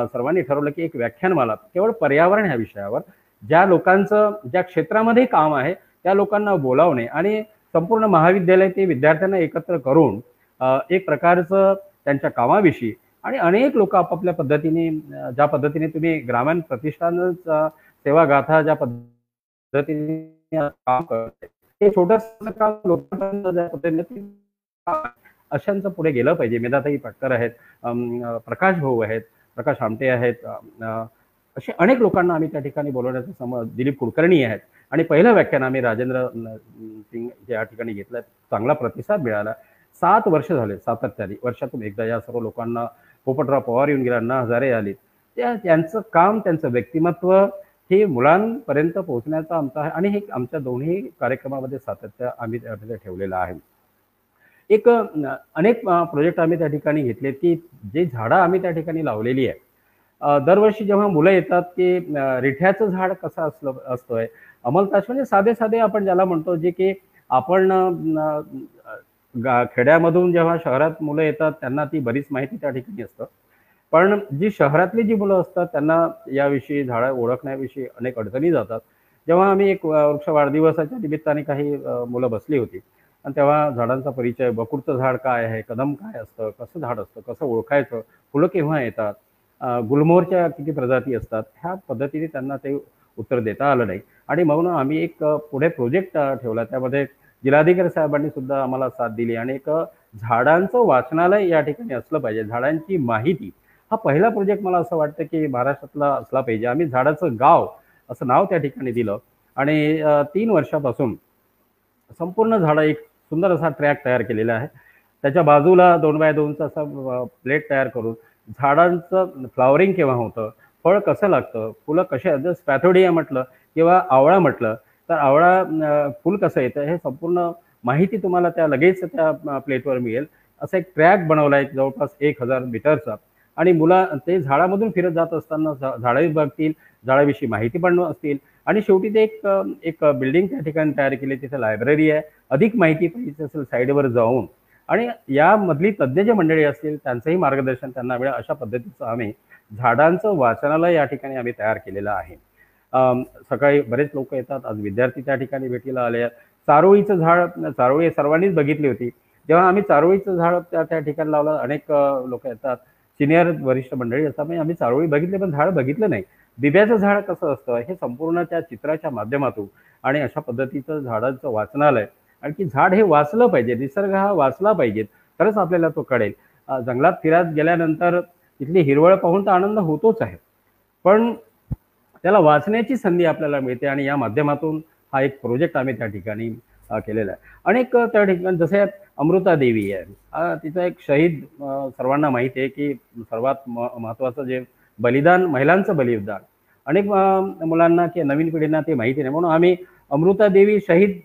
सर्वांनी ठरवलं की एक व्याख्यानमाला केवळ पर्यावरण ह्या विषयावर ज्या लोकांचं ज्या क्षेत्रामध्ये काम आहे त्या लोकांना बोलावणे आणि संपूर्ण महाविद्यालय ते विद्यार्थ्यांना एकत्र करून एक प्रकारचं त्यांच्या कामाविषयी आणि अनेक लोक आपापल्या पद्धतीने ज्या पद्धतीने तुम्ही ग्रामीण प्रतिष्ठानचा सेवा गाथा ज्या पद्धतीने काम करते ते छोटस काम लोकांपर्यंत अशांचं पुढे गेलं पाहिजे. मेधाताई पाटकर आहेत प्रकाश भाऊ आहेत प्रकाश आमटे आहेत असे अनेक लोकांना आम्ही त्या ठिकाणी बोलवण्याचा सम दिलीप कुलकर्णी आहेत. आणि पहिलं व्याख्यान आम्ही राजेंद्र सिंग या ठिकाणी घेतलं चांगला प्रतिसाद मिळाला. सात वर्ष झाले सातत्याने वर्षातून एकदा या सर्व लोकांना पोपटराव पवार येऊन गेला अण्णा हजारे आले त्या त्यांचं काम त्यांचं व्यक्तिमत्व हे मुलांपर्यंत पोहोचण्याचा आमचा आहे. आणि हे आमच्या दोन्ही कार्यक्रमामध्ये सातत्य आम्ही त्या ठेवलेलं आहे. एक अनेक प्रोजेक्ट आम्ही त्या ठिकाणी घेतले की जे झाडं आम्ही त्या ठिकाणी लावलेली आहे दरवर्षी जेव्हा मुलं येतात की रिठ्याचं झाड कसं असलं असतोय? अंमलताश म्हणजे साधे साधे आपण ज्याला म्हणतो जे की आपण गा खेड्यामधून जेव्हा शहरात मुलं येतात त्यांना ती बरीच माहिती त्या ठिकाणी असतं. पण जी शहरातली जी मुलं असतात त्यांना याविषयी झाडं ओळखण्याविषयी अनेक अडचणी जातात. जेव्हा आम्ही एक वृक्ष वाढदिवसाच्या निमित्ताने काही मुलं बसली होती. आणि तेव्हा झाडांचा परिचय बकुरचं झाड काय आहे कदम काय असतं कसं झाड असतं कसं ओळखायचं फुलं केव्हा येतात गुलमोहरच्या किती प्रजाती असतात ह्या पद्धतीने त्यांना ते उत्तर देता आलं नाही. आणि म्हणून आम्ही एक पुढे प्रोजेक्ट ठेवला. त्यामध्ये जिल्हाधिकारी साहेबांनी सुद्धा आम्हाला साथ दिली आणि एक झाडांचं वाचनालय या ठिकाणी असलं पाहिजे झाडांची माहिती. हा पहिला प्रोजेक्ट मला असं वाटतं की महाराष्ट्रातला असला पाहिजे. आम्ही झाडाचं गाव असं नाव त्या ठिकाणी दिलं आणि तीन वर्षापासून संपूर्ण झाडं एक सुंदर असा ट्रॅक तयार केलेला आहे. त्याच्या बाजूला दोन बाय दोनचा असा प्लेट तयार करून झाडांचं फ्लॉवरिंग केव्हा होतं फळ कसं लागतं फुलं कसे जर स्पॅथोडिया म्हटलं किंवा आवळा म्हटलं तर आवळा फुल कसं येतं हे संपूर्ण माहिती तुम्हाला त्या लगेच त्या प्लेटवर मिळेल. असा एक ट्रॅक बनवला आहे जवळपास एक हजार मीटरचा. आणि मुला ते झाडामधून फिरत जात असताना झाडं बघतील झाडाविषयी माहिती पण असतील आणि शेवटी ते एक एक बिल्डिंग त्या ठिकाणी तयार केली. तिथे लायब्ररी आहे. अधिक माहिती पाहिजे असेल साईडवर जाऊन. आणि यामधली तज्ज्ञ जे मंडळी असतील त्यांचंही मार्गदर्शन त्यांना मिळेल. अशा पद्धतीचं आम्ही झाडांचं वाचनालय या ठिकाणी आम्ही तयार केलेलं आहे. सकाळी बरेच लोक येतात. आज विद्यार्थी त्या ठिकाणी भेटीला आले आहेत. चारोळीचं झाड चारोळी सर्वांनीच बघितली होती. जेव्हा आम्ही चारोळीचं झाड त्या त्या ठिकाणी लावलं अनेक लोक येतात. सिनियर वरिष्ठ मंडळी असतात. म्हणजे आम्ही चारोळी बघितली पण झाड बघितलं नाही. बिब्याचं झाड कसं असतं हे संपूर्ण त्या चित्राच्या माध्यमातून आणि अशा पद्धतीचं झाडांचं वाचनालय. आणि की झाड हे वाचलं पाहिजे निसर्ग हा वाचला पाहिजे तरच आपल्याला तो कळेल. जंगलात फिरत गेल्यानंतर तिथली हिरवळ पाहून तर आनंद होतोच आहे. पण त्याला वाचण्याची संधी आपल्याला मिळते आणि या माध्यमातून हा एक प्रोजेक्ट आम्ही त्या ठिकाणी केलेला आहे. अनेक त्या ठिकाणी जसे अमृता देवी आहे. तिचा एक शहीद सर्वांना माहिती आहे की सर्वात म महत्त्वाचं जे बलिदान महिलांचं बलिदान. अनेक मुलांना किंवा नवीन पिढींना ते माहिती नाही. म्हणून आम्ही अमृता देवी शहीद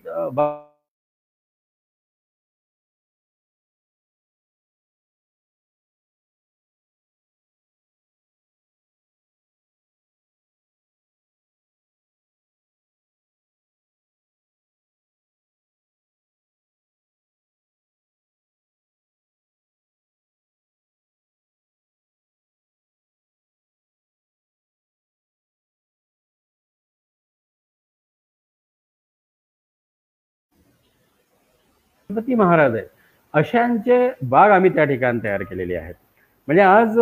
छत्रपती महाराज आहे अशांचे बाग आम्ही त्या ठिकाणी तयार केलेले आहेत. म्हणजे आज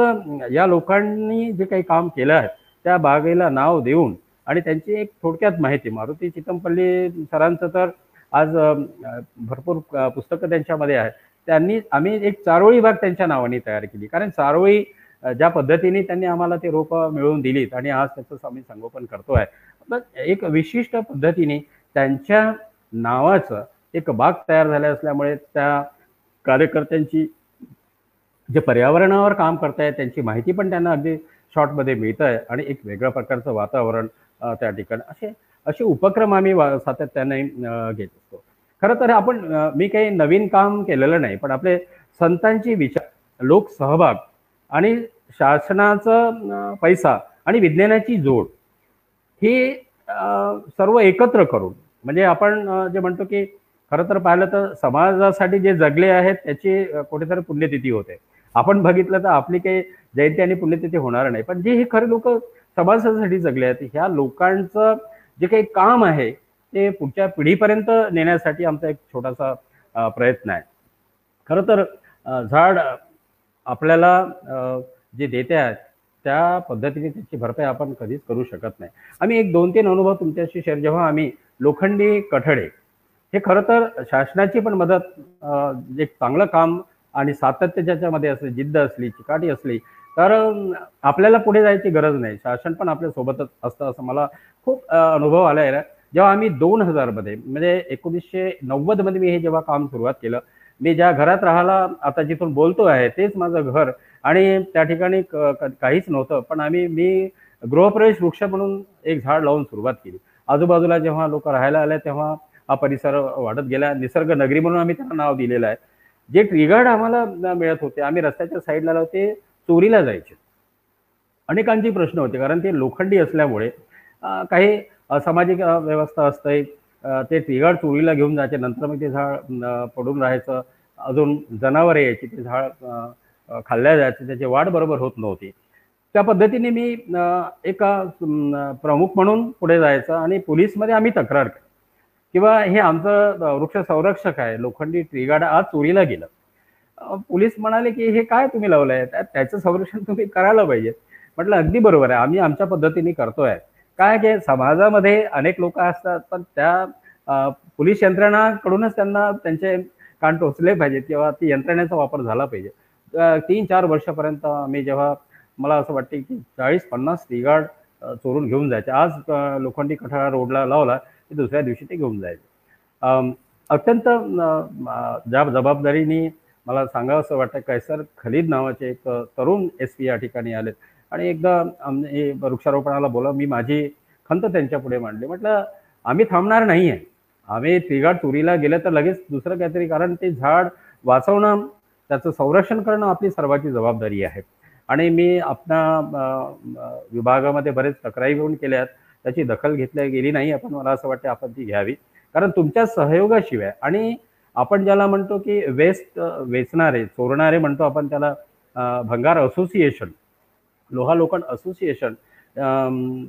या लोकांनी जे काही काम केलं आहे त्या बागेला नाव देऊन आणि त्यांची एक थोडक्यात माहिती मारुती चितमपल्ली सरांचं तर आज भरपूर पुस्तकं त्यांच्यामध्ये आहेत. त्यांनी आम्ही एक चारोळी बाग त्यांच्या नावाने तयार केली. कारण चारोळी ज्या पद्धतीने त्यांनी आम्हाला ते रोपं मिळवून दिलीत आणि आज त्याचं आम्ही संगोपन करतो आहे एक विशिष्ट पद्धतीने त्यांच्या नावाचं एक बाग तयार झाल्या असल्यामुळे त्या कार्यकर्त्यांची जे पर्यावरणावर काम करतायत त्यांची माहिती पण त्यांना अगदी शॉर्टमध्ये मिळत आहे आणि एक वेगळ्या प्रकारचं वातावरण त्या ठिकाणी असे असे उपक्रम आम्ही सातत्याने घेत असतो. खरं तर आपण मी काही नवीन काम केलेलं नाही पण आपले संतांची विचार लोकसहभाग आणि शासनाचं पैसा आणि विज्ञानाची जोड ही सर्व एकत्र करून म्हणजे आपण जे म्हणतो की खरं तर पाहिलं तर समाजासाठी जे जगले आहेत त्याची कुठेतरी पुण्यतिथी होते. आपण बघितलं तर आपली काही जयंती आणि पुण्यतिथी होणार नाही. पण जे हे खरे लोक समाजासाठी जगले आहेत ह्या लोकांचं जे काही काम आहे ते पुढच्या पिढीपर्यंत नेण्यासाठी आमचा एक छोटासा प्रयत्न आहे. खरं तर झाड आपल्याला जे देते आहेत त्या पद्धतीने त्याची भरपाई आपण कधीच करू शकत नाही. आम्ही एक दोन तीन अनुभव तुमच्याशी शेअर जेव्हा आम्ही लोखंडी कठडे हे खरं तर शासनाची पण मदत एक चांगलं काम आणि सातत्य ज्याच्यामध्ये असले जिद्द असली चिकाटी असली तर आपल्याला पुढे जायची गरज नाही. शासन पण आपल्या सोबतच असतं असं मला खूप अनुभव आला आहे. जेव्हा आम्ही दोन हजारमध्ये म्हणजे एकोणीसशे नव्वदमध्ये मी हे जेव्हा काम सुरुवात केलं मी ज्या घरात राहायला आता जिथून बोलतो आहे तेच माझं घर. आणि त्या ठिकाणी क- काहीच नव्हतं पण आम्ही मी गृहप्रवेश वृक्ष म्हणून एक झाड लावून सुरुवात केली. आजूबाजूला जेव्हा लोक राहायला आले तेव्हा हा परिसर वाढत गेला. निसर्ग नगरी म्हणून आम्ही त्यांना नाव दिलेलं आहे. जे ट्रिगार्ड आम्हाला मिळत होते आम्ही रस्त्याच्या साईडला लावते चोरीला जायचे. अनेकांची प्रश्न होते कारण ते लोखंडी असल्यामुळे काही असामाजिक व्यवस्था असते ते ट्रिगार्ड चोरीला घेऊन जायचे नंतर मग ते झाड पडून राहायचं अजून जनावरे यायची ते झाड खाल्ल्या जायचे त्याची वाढ बरोबर होत नव्हती. त्या पद्धतीने मी एका प्रमुख म्हणून पुढे जायचं आणि पोलीसमध्ये आम्ही तक्रार केली. किंवा हे आमचं वृक्ष संरक्षक आहे लोखंडी ट्रीगाडा आज चोरीला गेलं. पोलीस म्हणाले की हे काय तुम्ही लावलंय? त्याचं संरक्षण तुम्ही करायला पाहिजे. म्हटलं अगदी बरोबर आहे. आम्ही आमच्या पद्धतीने करतोय. काय की समाजामध्ये अनेक लोक असतात पण त्या पोलीस यंत्रणाकडूनच त्यांना त्यांचे कान टोचले पाहिजेत किंवा ती यंत्रणेचा वापर झाला पाहिजे. तीन चार वर्षापर्यंत आम्ही जेव्हा मला असं वाटते की चाळीस पन्नास तिगाड चोरून घेऊन जायचे. आज लोखंडी कठाळा रोडला लावला ते दुसऱ्या दिवशी ते घेऊन जायचे. अत्यंत ज्या जबाबदारीने मला सांगावं असं वाटतं कैसर खलीद नावाचे एक तरुण एस पी या ठिकाणी आलेत. आणि एकदा वृक्षारोपणाला बोला मी माझी खंत त्यांच्या पुढे मांडली. म्हटलं आम्ही थांबणार नाही आहे आम्ही तिघाड तुरीला गेलं तर लगेच दुसरं काहीतरी कारण ते झाड वाचवणं त्याचं संरक्षण करणं आपली सर्वांची जबाबदारी आहे. आणि मी आपल्या विभागामध्ये बरेच तक्रारी घेऊन केल्या आहेत त्याची दखल घेतल्या गेली नाही आपण मला असं वाटतं आपण ती घ्यावी. कारण तुमच्या सहयोगाशिवाय आणि आपण ज्याला म्हणतो की वेस्ट वेचणारे चोरणारे म्हणतो आपण त्याला भंगार असोसिएशन लोहा लोखंड असोसिएशन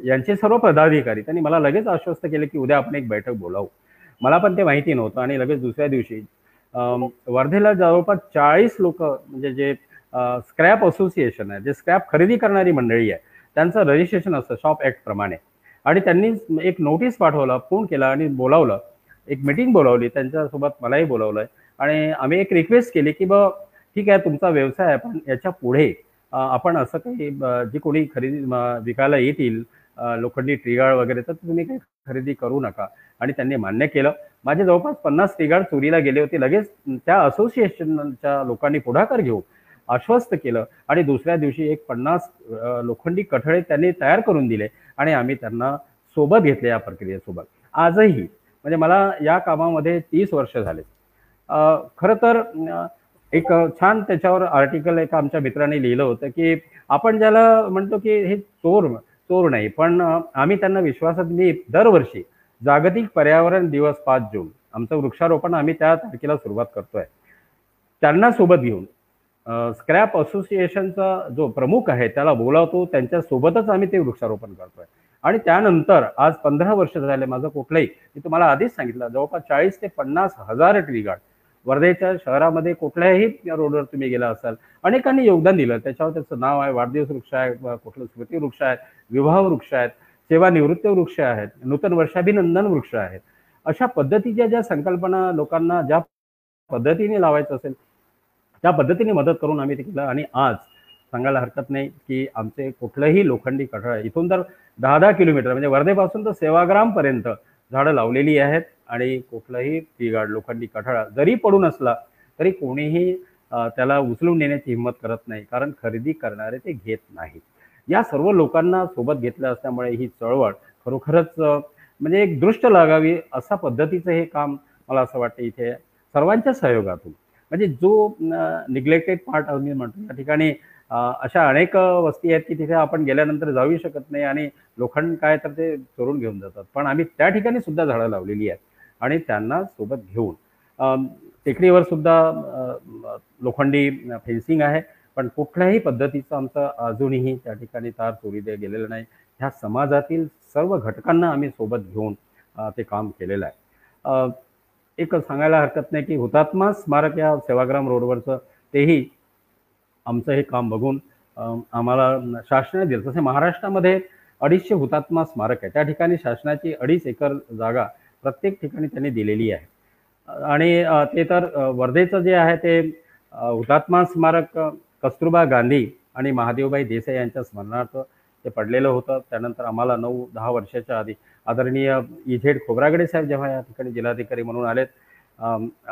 यांचे सर्व पदाधिकारी त्यांनी मला लगेच आश्वस्त केले की उद्या आपण एक बैठक बोलावू. मला पण ते माहिती नव्हतं आणि लगेच दुसऱ्या दिवशी वर्धेला जवळपास चाळीस लोक म्हणजे जे स्क्रॅप असोसिएशन आहे जे स्क्रॅप खरेदी करणारी मंडळी आहे त्यांचं रजिस्ट्रेशन असतं शॉप ॲक्ट प्रमाणे. आणि त्यांनी एक नोटीस पाठवला फोन केला आणि बोलावलं. एक मिटिंग बोलावली त्यांच्यासोबत मलाही बोलावलं आणि आम्ही एक रिक्वेस्ट केली की बा ठीक आहे तुमचा व्यवसाय आहे पण याच्यापुढे आपण असं काही जे कोणी खरेदी विकायला येतील लोखंडी ट्रिगाळ वगैरे तर तुम्ही काही खरेदी करू नका. आणि त्यांनी मान्य केलं. माझे जवळपास पन्नास ट्रिगाळ चोरीला गेले होते. लगेच त्या असोसिएशनच्या लोकांनी पुढाकार घेऊ आश्वस्त केलं. आणि दुसऱ्या दिवशी एक पन्नास लोखंडी कठळे त्यांनी तयार करून दिले आणि आम्ही त्यांना सोबत घेतले या प्रक्रियेसोबत. आजही म्हणजे मला या कामामध्ये तीस वर्ष झाले. खरं तर एक छान त्याच्यावर आर्टिकल एक आमच्या मित्राने लिहिलं होतं की आपण ज्याला म्हणतो की हे चोर चोर नाही पण आम्ही त्यांना विश्वासात मी दरवर्षी जागतिक पर्यावरण दिवस पाच जून आमचं वृक्षारोपण आम्ही त्या तारखेला सुरुवात करतोय त्यांना सोबत घेऊन स्क्रॅप असोसिएशनचा जो प्रमुख आहे त्याला बोलावतो. त्यांच्या सोबतच आम्ही ते वृक्षारोपण करतोय. आणि त्यानंतर आज पंधरा वर्ष झाले माझं कुठलंही मी तुम्हाला आधीच सांगितलं जवळपास चाळीस ते पन्नास हजार ट्री गार्ड वर्धेच्या शहरामध्ये कुठल्याही रोडवर तुम्ही गेला असाल अनेकांनी योगदान दिलं. त्याच्यावर त्याचं नाव आहे वाढदिवस वृक्ष आहे कुठलं स्मृती वृक्ष आहेत विवाह वृक्ष आहेत सेवानिवृत्त वृक्ष आहेत नूतन वर्षाभिनंदन वृक्ष आहेत. अशा पद्धतीच्या ज्या संकल्पना लोकांना ज्या पद्धतीने लावायचं असेल त्या पद्धतीने मदत करून आम्ही ते केलं आणि आज सांगायला हरकत नाही की आमचे कुठलंही लोखंडी कठळ इथून तर दहा दहा किलोमीटर म्हणजे वर्धेपासून तर सेवाग्रामपर्यंत झाडं लावलेली आहेत आणि कुठलंही टी गार्ड लोखंडी कठळा जरी पडून असला तरी कोणीही त्याला उचलून नेण्याची हिंमत करत नाही कारण खरेदी करणारे ते घेत नाहीत. या सर्व लोकांना सोबत घेतलं असल्यामुळे ही चळवळ खरोखरच म्हणजे एक दृष्ट लागावी अशा पद्धतीचं हे काम मला असं वाटतं इथे सर्वांच्या सहयोगातून. म्हणजे जो निग्लेक्टेड पार्ट आम्ही म्हणतो त्या ठिकाणी अशा अनेक वस्ती आहेत की तिथे आपण गेल्यानंतर जाऊ शकत नाही आणि लोखंड काय तर ते चोरून घेऊन जातात. पण आम्ही त्या ठिकाणी सुद्धा झाडं लावलेली आहेत आणि त्यांना सोबत घेऊन टेकडीवर सुद्धा लोखंडी फेन्सिंग आहे पण कुठल्याही पद्धतीचं आमचं अजूनही त्या ठिकाणी तार चोरी दे गेलेलं नाही. ह्या समाजातील सर्व घटकांना आम्ही सोबत घेऊन ते काम केलेलं आहे. एक सांगायला हरकत नाही की हुतात्मा स्मारक या सेवाग्राम रोडवरचं तेही आमचं हे काम बघून आम्हाला शासनाने दिलं. तसे महाराष्ट्रामध्ये अडीचशे हुतात्मा स्मारक आहे त्या ठिकाणी शासनाची अडीच एकर जागा प्रत्येक ठिकाणी त्यांनी दिलेली आहे. आणि ते तर वर्धेचं जे आहे ते हुतात्मा स्मारक कस्तुरबा गांधी आणि महादेवबाई देसाई यांच्या स्मरणार्थ ते पडलेलं होतं. त्यानंतर आम्हाला नऊ दहा वर्षाच्या आधी आदरणीय इझेड खोब्रागडे साहेब जेव्हा या ठिकाणी जिल्हाधिकारी म्हणून आलेत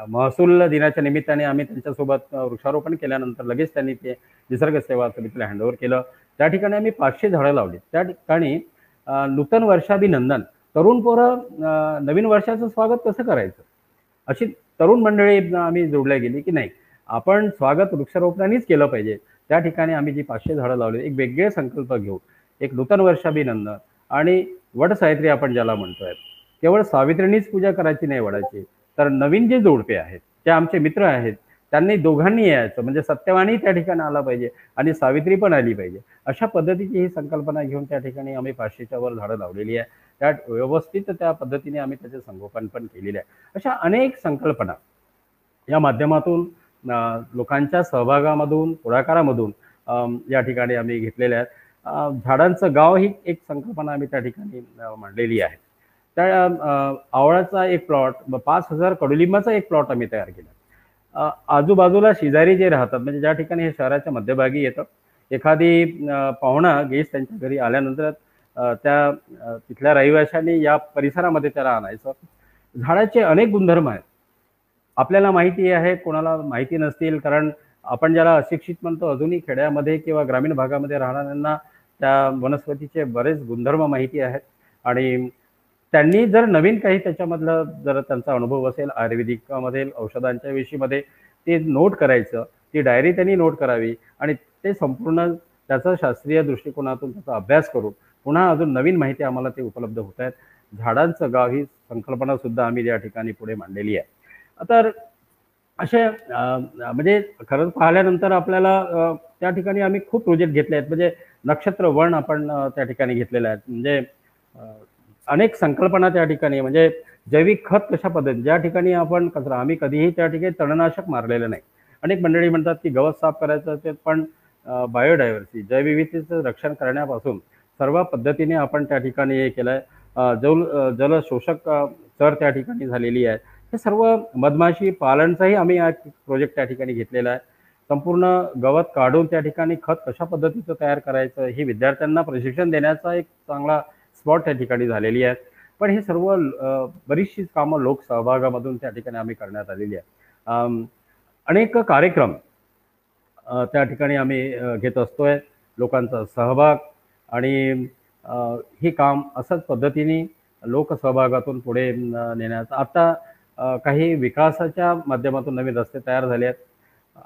महसूल दिनाच्या निमित्ताने आम्ही त्यांच्यासोबत वृक्षारोपण केल्यानंतर लगेच त्यांनी ते निसर्ग सेवा समितीला हँडओव्हर केलं. त्या ठिकाणी आम्ही पाचशे झाडं लावली. त्या ठिकाणी नूतन वर्षाभिनंदन तरुण पोरं नवीन वर्षाचं स्वागत कसं करायचं? अशी तरुण मंडळी आम्ही जोडल्या गेली की नाही? आपण स्वागत वृक्षारोपणानेच केलं पाहिजे. त्या ठिकाणी आम्ही जी पाचशे झाडं लावली एक वेगळे संकल्प घेऊन एक नूतन वर्षाभिनंदन आणि वडसावित्री आपण ज्याला म्हणतोय केवळ सावित्रीनीच पूजा करायची नाही वडाची. तर नवीन जे जोडपे आहेत जे आमचे मित्र आहेत त्यांनी दोघांनी यायचं म्हणजे सत्यवाणी त्या ठिकाणी आला पाहिजे आणि सावित्री पण आली पाहिजे. अशा पद्धतीची ही संकल्पना घेऊन त्या ठिकाणी आम्ही पाचशेच्या वर झाडं लावलेली आहे. त्या व्यवस्थित त्या पद्धतीने आम्ही त्याचे संगोपन पण केलेले आहे. अशा अनेक संकल्पना या माध्यमातून लोकांच्या सहभागामधून पुढाकारामधून या ठिकाणी आम्ही घेतलेल्या आहेत. झाडांचं गाव ही एक संकल्पना आम्ही त्या ठिकाणी मांडलेली आहे. त्या आवळाचा एक प्लॉट पाच हजार कडुलिंबाचा एक प्लॉट आम्ही तयार केला. आजूबाजूला शेजारी जे राहतात म्हणजे ज्या ठिकाणी हे शहराच्या मध्यभागी येतं एखादी पाहुणा गेस्ट त्यांच्या घरी आल्यानंतर त्या तिथल्या रहिवाशांनी या परिसरामध्ये त्याला आणायचं. झाडाचे अनेक गुणधर्म आहेत. आपल्याला माहिती आहे कोणाला माहिती नसतील कारण आपण ज्याला अशिक्षित म्हणतो अजूनही खेड्यामध्ये किंवा ग्रामीण भागामध्ये राहणाऱ्यांना त्या वनस्पतीचे बरेच गुणधर्म माहिती आहेत. आणि त्यांनी जर नवीन काही त्याच्यामधलं जर त्यांचा अनुभव असेल आयुर्वेदिकमध्ये औषधांच्या विषयीमध्ये ते नोट करायचं ती डायरी त्यांनी नोट करावी आणि ते संपूर्ण त्याचा शास्त्रीय दृष्टिकोनातून त्याचा अभ्यास करून पुन्हा अजून नवीन माहिती आम्हाला ते उपलब्ध होत आहेत. झाडांचं गाव ही संकल्पना सुद्धा आम्ही या ठिकाणी पुढे मांडलेली आहे. तर असे म्हणजे खरंच पाहिल्यानंतर आपल्याला त्या ठिकाणी आम्ही खूप प्रोजेक्ट घेतले आहेत. म्हणजे नक्षत्र वन आपण त्या ठिकाणी घेतलेलं आहे. म्हणजे अनेक संकल्पना त्या ठिकाणी म्हणजे जैविक खत कशा पद्धती ज्या ठिकाणी आपण कचरा आम्ही कधीही त्या ठिकाणी तणनाशक मारलेलं नाही. अनेक मंडळी म्हणतात की गवत साफ करायचं असेल पण बायोडायव्हर्सिटी जैवविविधतेचं रक्षण करण्यापासून सर्व पद्धतीने आपण त्या ठिकाणी हे केलं आहे जल जलशोषक चर त्या ठिकाणी झालेली आहे. हे सर्व मधमाशी पालनचाही आम्ही हा प्रोजेक्ट त्या ठिकाणी घेतलेला आहे. संपूर्ण गवत काढून त्या ठिकाणी खत कशा पद्धतीचं तयार करायचं हे विद्यार्थ्यांना प्रशिक्षण देण्याचा एक चांगला स्पॉट त्या ठिकाणी झालेली आहे. पण हे सर्व बरीचशी बरीचशीच कामं लोकसहभागामधून त्या ठिकाणी आम्ही करण्यात आलेली आहे. अनेक कार्यक्रम त्या ठिकाणी आम्ही घेत असतोय. लोकांचा सहभाग आणि हे काम असंच पद्धतीने लोकसहभागातून पुढे नेण्याचं. आता काही विकासाच्या माध्यमातून नवीन रस्ते तयार झाले आहेत.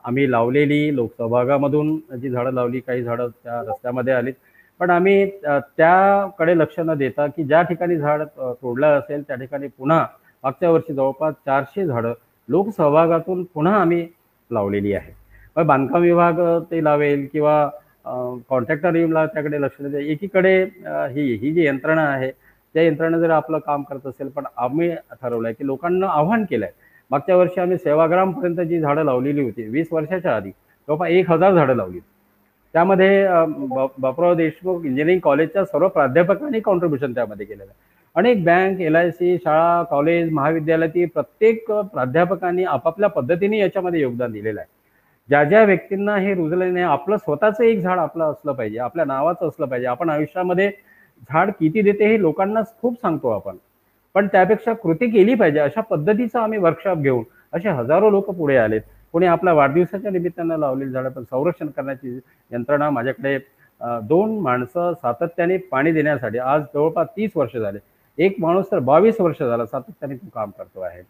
आम्ही लावलेली लोकसहभागामधून जी झाडं लावली काही झाडं त्या रस्त्यामध्ये आलीत. पण आम्ही त्याकडे लक्ष न देता की ज्या ठिकाणी झाड तोडलं असेल त्या ठिकाणी पुन्हा मागच्या वर्षी जवळपास चारशे झाडं लोकसहभागातून पुन्हा आम्ही लावलेली आहे. मग बांधकाम विभाग ते लावेल किंवा कॉन्ट्रॅक्टर येऊन त्याकडे लक्ष देते एकीकडे ही ही जी यंत्रणा आहे त्या यंत्रणा जर आपलं काम करत असेल पण आम्ही ठरवलं आहे की लोकांना आव्हान केलं आहे मागच्या वर्षी आम्ही सेवाग्रामपर्यंत जी झाडं लावलेली होती वीस वर्षाच्या आधी जवळपास एक हजार झाडं लावली. त्यामध्ये बापराव देशमुख इंजिनिअरिंग कॉलेजच्या सर्व प्राध्यापकांनी कॉन्ट्रीब्युशन त्यामध्ये केलेलं आहे. अनेक बँक एल आय सी शाळा कॉलेज महाविद्यालयातील प्रत्येक प्राध्यापकांनी आपापल्या पद्धतीने याच्यामध्ये योगदान दिलेलं आहे. ज्या ज्या व्यक्तींना हे रुजलं नाही आपलं स्वतःचं एक झाड आपलं असलं पाहिजे आपल्या नावाचं असलं पाहिजे आपण आयुष्यामध्ये झाड किती देते हे लोकांना खूप सांगतो आपण. पण त्यापेक्षा कृती केली पाहिजे अशा पद्धतीचा आम्ही वर्कशॉप घेऊन असे हजारो लोक पुढे आलेत. कोणी आपल्या वाढदिवसाच्या निमित्तानं लावलेली झाडं पण संरक्षण करण्याची यंत्रणा माझ्याकडे दोन माणसं सातत्याने पाणी देण्यासाठी आज जवळपास तीस वर्ष झाले. एक माणूस तर बावीस वर्ष झाला सातत्याने तो काम करतो आहे.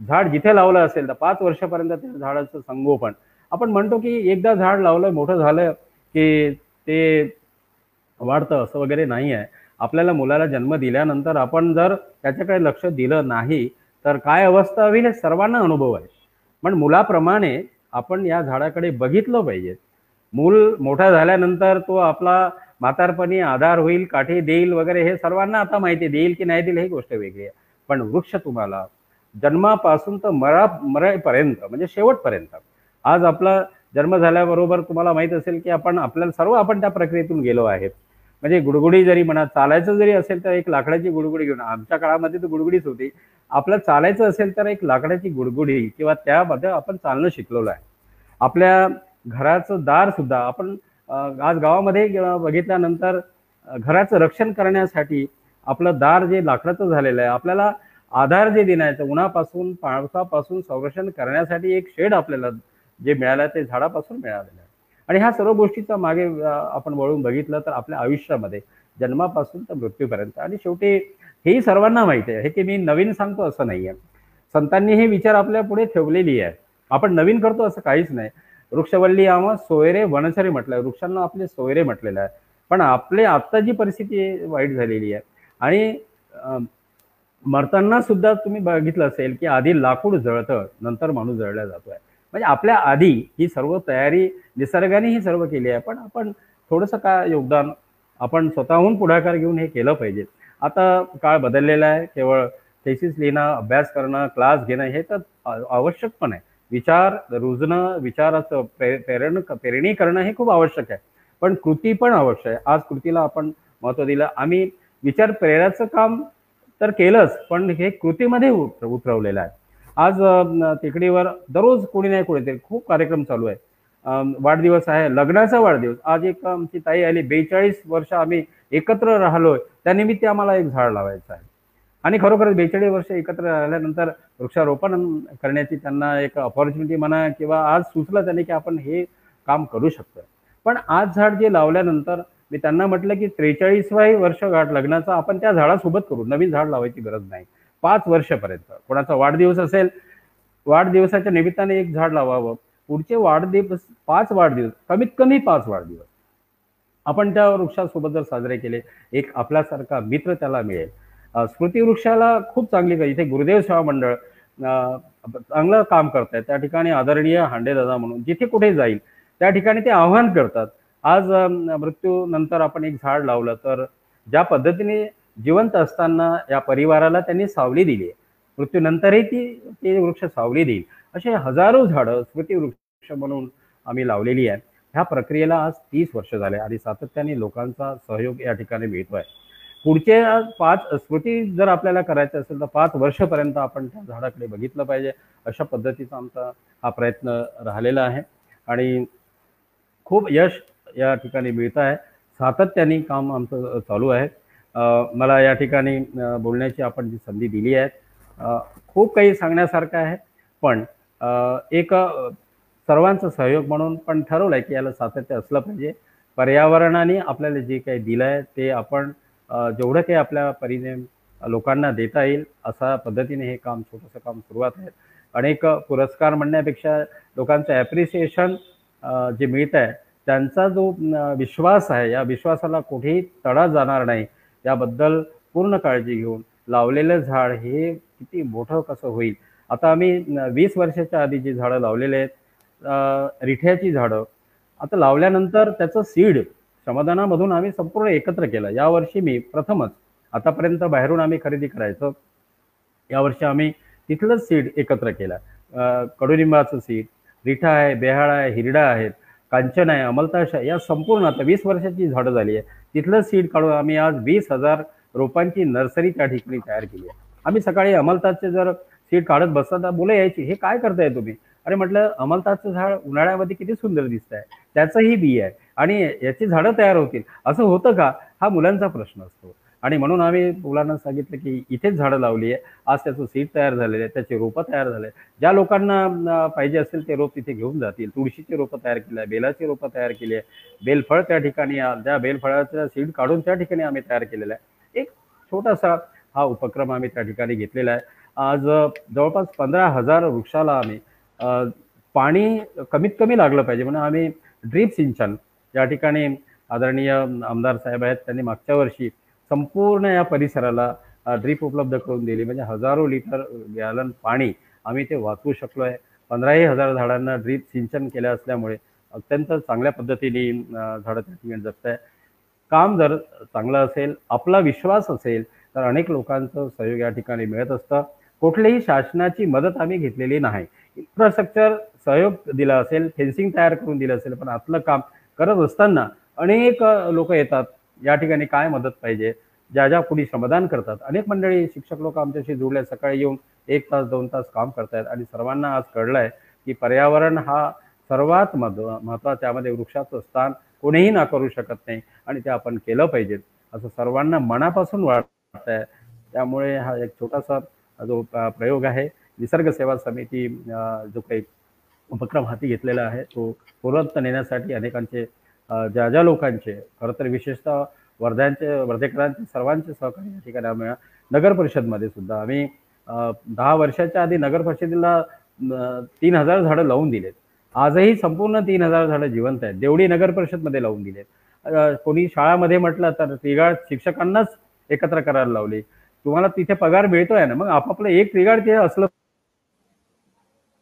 झाड जिथे लावलं असेल तर पाच वर्षापर्यंत त्या झाडाचं संगोपन. आपण म्हणतो की एकदा झाड लावलं मोठं झालं की ते वाढतं असं वगैरे नाही आहे आपल्याला मुलाला जन्म दिल्यानंतर आपण जर त्याच्याकडे लक्ष दिलं नाही तर काय अवस्था होईल हे सर्वांना अनुभव आहे. पण मुलाप्रमाणे आपण या झाडाकडे बघितलं पाहिजे. मूल मोठा झाल्यानंतर तो आपला म्हातारपणी आधार होईल काठी देईल वगैरे हे सर्वांना आता माहिती देईल की नाही देईल ही गोष्ट वेगळी आहे. पण वृक्ष तुम्हाला जन्मापासून तर मरा मरेपर्यंत म्हणजे शेवटपर्यंत आज आपला जन्म झाल्याबरोबर तुम्हाला माहीत असेल की आपण आपल्याला सर्व आपण त्या प्रक्रियेतून गेलो आहेत. म्हणजे गुडगुडी जरी म्हणा चालायचं जरी असेल तर एक लाकडाची गुडगुडी घेऊन आमच्या काळामध्ये तर गुडगुडीच होती. आपलं चालायचं असेल तर एक लाकडाची गुडगुडी किंवा त्यामध्ये आपण चालणं शिकलेलो आहे. आपल्या घराचं दार सुद्धा आपण आज गावामध्ये बघितल्यानंतर घराचं रक्षण करण्यासाठी आपलं दार जे लाकडाचं झालेलं आहे आपल्याला आधार जे देण्याचं उन्हापासून पावसापासून संरक्षण करण्यासाठी एक शेड आपल्याला जे मिळालं ते झाडापासून मिळालेलं आहे. आणि ह्या सर्व गोष्टीचा मागे आपण वळून बघितलं तर आपल्या आयुष्यामध्ये जन्मापासून तर मृत्यूपर्यंत. आणि शेवटी हेही सर्वांना माहिती आहे. हे की मी नवीन सांगतो असं नाही आहे संतांनी हे विचार आपल्या पुढे ठेवलेली आहे. आपण नवीन करतो असं काहीच नाही. वृक्षवल्ली आम्हा सोयरे वनचरे म्हटलंय. वृक्षांना आपले सोयरे म्हटलेलं आहे. पण आपले आत्ता जी परिस्थिती वाईट झालेली आहे आणि मरताना सुद्धा तुम्ही बघितलं असेल की आधी लाकूड जळतं नंतर माणूस जळला जातोय. म्हणजे आपल्या आधी ही सर्व तयारी निसर्गाने ही सर्व केली आहे. पण आपण थोडंसं काय योगदान आपण स्वतःहून पुढाकार घेऊन हे केलं पाहिजे. आता काळ बदललेला आहे. केवळ थेसिस लिहिणं अभ्यास करणं क्लास घेणं हे तर आवश्यक पण आहे. विचार रुजणं विचाराचं प्रे प्रेरण प्रेरणी करणं हे खूप आवश्यक आहे. पण कृती पण आवश्यक आहे. आज कृतीला आपण महत्त्व दिलं. आम्ही विचार प्रेराचं काम तर केलंच पण हे कृतीमध्ये उतरवलेलं आहे. आज टेकडीवर दररोज कोणी नाही कोणी तरी खूप कार्यक्रम चालू आहे. वाढदिवस आहे. लग्नाचा वाढदिवस. आज एक आमची ताई आली. बेचाळीस वर्ष आम्ही एकत्र राहिलोय. त्यानिमित्त आम्हाला एक झाड लावायचं आहे. आणि खरोखरच बेचाळीस वर्ष एकत्र राहिल्यानंतर वृक्षारोपण करण्याची त्यांना एक अपॉर्च्युनिटी म्हणा किंवा आज सुचलं त्यांनी की आपण हे काम करू शकतो पण आज झाड जे लावल्यानंतर मी त्यांना म्हटलं की त्रेचाळीसवाही वर्ष गाठ लग्नाचा आपण त्या झाडासोबत करू. नवीन झाड लावायची गरज नाही. पाच वर्षपर्यंत. कोणाचा वाढदिवस असेल वाढदिवसाच्या निमित्ताने एक झाड लावावं. पुढचे वाढदिवस पाच वाढदिवस कमीत कमी पाच वाढदिवस. आपण त्या वृक्षासोबत जर साजरे केले एक आपल्यासारखा मित्र त्याला मिळेल. स्मृती वृक्षाला खूप चांगली इथे गुरुदेव सेवा मंडळ चांगलं काम करत आहे त्या ठिकाणी आदरणीय हांडेदादा म्हणून जिथे कुठे जाईल त्या ठिकाणी ते आव्हान करतात. आज मृत्यूनंतर आपण एक झाड लावलं तर ज्या पद्धतीने जिवंत असताना या परिवाराला त्यांनी सावली दिली. आहे मृत्यूनंतरही ती ते वृक्ष सावली देईल. असे हजारो झाडं स्मृती वृक्ष म्हणून आम्ही लावलेली आहे ह्या प्रक्रियेला आज तीस वर्ष झाले आणि सातत्याने लोकांचा सहयोग या ठिकाणी मिळतो आहे पुढचे पाच स्मृती जर आपल्याला करायचं असेल तर पाच वर्षपर्यंत आपण त्या झाडाकडे बघितलं पाहिजे. अशा पद्धतीचा आमचा हा प्रयत्न राहिलेला आहे. आणि खूप यश या ठिकाणी मिळत आहे. सातत्याने काम आमचं चालू आहे. मला या ठिकाणी बोलण्याची आपण जी संधी दिली आहे खूप काही सांगण्यासारखं आहे. पण एक सर्वांचा सहयोग म्हणून पण ठरवलं आहे की याला सातत्य असलं पाहिजे. पर्यावरणाने आपल्याला जे काही दिलं आहे ते आपण जेवढं काही आपल्या परीने लोकांना देता येईल अशा पद्धतीने हे काम छोटंसं काम सुरुवात आहे. अनेक पुरस्कार म्हणण्यापेक्षा लोकांचं ॲप्रिसिएशन जे मिळत आहे त्यांचा जो विश्वास आहे या विश्वासाला कुठेही तडा जाणार नाही. याबद्दल पूर्ण काळजी घेऊन लावलेलं झाड हे किती मोठं कसं होईल? आता आम्ही वीस वर्षाच्या आधी जी झाडं लावलेले आहेत रिठ्याची झाडं आता लावल्यानंतर त्याचं सीड श्रमदानामधून आम्ही संपूर्ण एकत्र केलं. यावर्षी मी प्रथमच आतापर्यंत बाहेरून आम्ही खरेदी करायचो. यावर्षी आम्ही तिथलंच सीड एकत्र केलं. कडुलिंबाचं सीड रिठा आहे बेहाळा आहे हिरडा आहेत कांचन आहे अमलताश आहे या संपूर्ण आता वीस वर्षाची झाडं झाली आहे. तिथलं सीड काढून आम्ही आज वीस हजार रोपांची नर्सरी त्या ठिकाणी तयार केली आहे. आम्ही सकाळी अमलताजचे जर सीड काढत बसता मुलं यायची हे काय करताय तुम्ही? अरे म्हटलं अमलताजचं झाड उन्हाळ्यामध्ये किती सुंदर दिसत आहे त्याचंही बी आहे आणि याची झाडं तयार होतील. असं होतं का? हा मुलांचा प्रश्न असतो. आणि म्हणून आम्ही मुलांना सांगितलं की इथेच झाडं लावली आहे. आज त्याचं सीड तयार झालेलं आहे त्याचे रोपं तयार झाले ज्या लोकांना पाहिजे असेल ते रोप तिथे घेऊन जातील. तुळशीचे रोपं तयार केले आहे बेलाची रोपं तयार केली आहे. बेलफळ त्या ठिकाणी त्या बेलफळाचं सीड काढून त्या ठिकाणी आम्ही तयार केलेलं आहे. एक छोटासा हा उपक्रम आम्ही त्या ठिकाणी घेतलेला आहे. आज जवळपास पंधरा हजार वृक्षाला आम्ही पाणी कमीत कमी लागलं पाहिजे. म्हणून आम्ही ड्रीप सिंचन या ठिकाणी आदरणीय आमदार साहेब आहेत त्यांनी मागच्या वर्षी संपूर्ण या परिसराला ड्रीप उपलब्ध करून दिली. म्हणजे हजारो लिटर गॅलन पाणी आम्ही ते वाचवू शकलो आहे पंधराही हजार झाडांना ड्रीप सिंचन केलं असल्यामुळे अत्यंत चांगल्या पद्धतीने झाडं त्या ठिकाणी जगत आहे काम जर चांगलं असेल आपला विश्वास असेल तर अनेक लोकांचं सहयोग या ठिकाणी मिळत असतं. कुठलीही शासनाची मदत आम्ही घेतलेली नाही. इन्फ्रास्ट्रक्चर सहयोग दिला असेल फेन्सिंग तयार करून दिलं असेल पण आतलं काम करत असताना अनेक लोक येतात. या ठिकाणी काय मदत पाहिजे? ज्या ज्या कुणी श्रमदान करतात. अनेक मंडळी शिक्षक लोक आमच्याशी जुळले सकाळी येऊन एक तास दोन तास काम करतायत आणि सर्वांना आज कळलं आहे की पर्यावरण हा सर्वात महत्त्व महत्त्वा त्यामध्ये वृक्षाचं स्थान कोणीही नाकारू शकत नाही आणि ते आपण केलं पाहिजे. असं सर्वांना मनापासून वाटत आहे त्यामुळे हा एक छोटासा जो प्रयोग आहे निसर्ग सेवा समिती जो काही उपक्रम हाती घेतलेला आहे तो पूर्वत नेण्यासाठी अनेकांचे ज्या ज्या लोकांचे खरं तर विशेषतः वर्ध्यांचे वर्धेकरांचे सर्वांचे सहकार्य या ठिकाणी आम्ही नगर परिषदमध्ये सुद्धा आम्ही दहा वर्षाच्या आधी नगर परिषदेला तीन हजार झाडं लावून दिलेत. आजही संपूर्ण तीन हजार झाडं जिवंत आहेत. देवडी नगर परिषदमध्ये लावून दिलेत. कोणी शाळामध्ये म्हटलं तर त्रिगाळ शिक्षकांनाच एकत्र करायला लावली. तुम्हाला तिथे पगार मिळतोय ना मग आपापलं एक त्रिगाड तिथे असलं.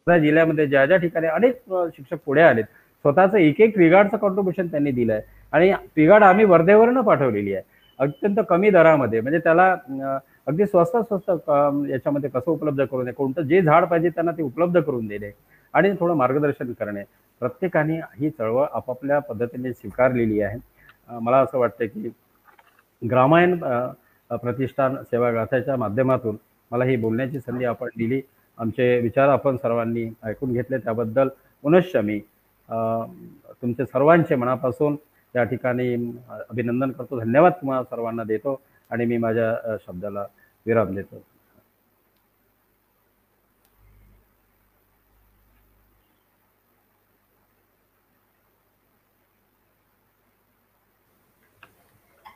जिल्ह्यामध्ये ज्या ज्या ठिकाणी अनेक शिक्षक पुढे आलेत. स्वतःचं एक एक ट्रिगार्डचं कॉन्ट्रीब्युशन त्यांनी दिलं आहे आणि ट्रिगार्ड आम्ही वर्धेवरनं पाठवलेली आहे. अत्यंत कमी दरामध्ये. म्हणजे त्याला अगदी स्वस्त स्वस्त याच्यामध्ये कसं उपलब्ध करून दे कोणतं जे झाड पाहिजे त्यांना ते उपलब्ध करून देणे आणि थोडं मार्गदर्शन करणे. प्रत्येकाने ही चळवळ आपापल्या पद्धतीने स्वीकारलेली आहे. मला असं वाटतं की ग्रामायण प्रतिष्ठान सेवागाथाच्या माध्यमातून मला ही बोलण्याची संधी आपण दिली. आमचे विचार आपण सर्वांनी ऐकून घेतले. त्याबद्दल पुनश्च मी तुमचे सर्वांचे मनापासून या ठिकाणी अभिनंदन करतो. धन्यवाद तुम्हाला सर्वांना देतो आणि मी माझ्या शब्दाला विराम देतो.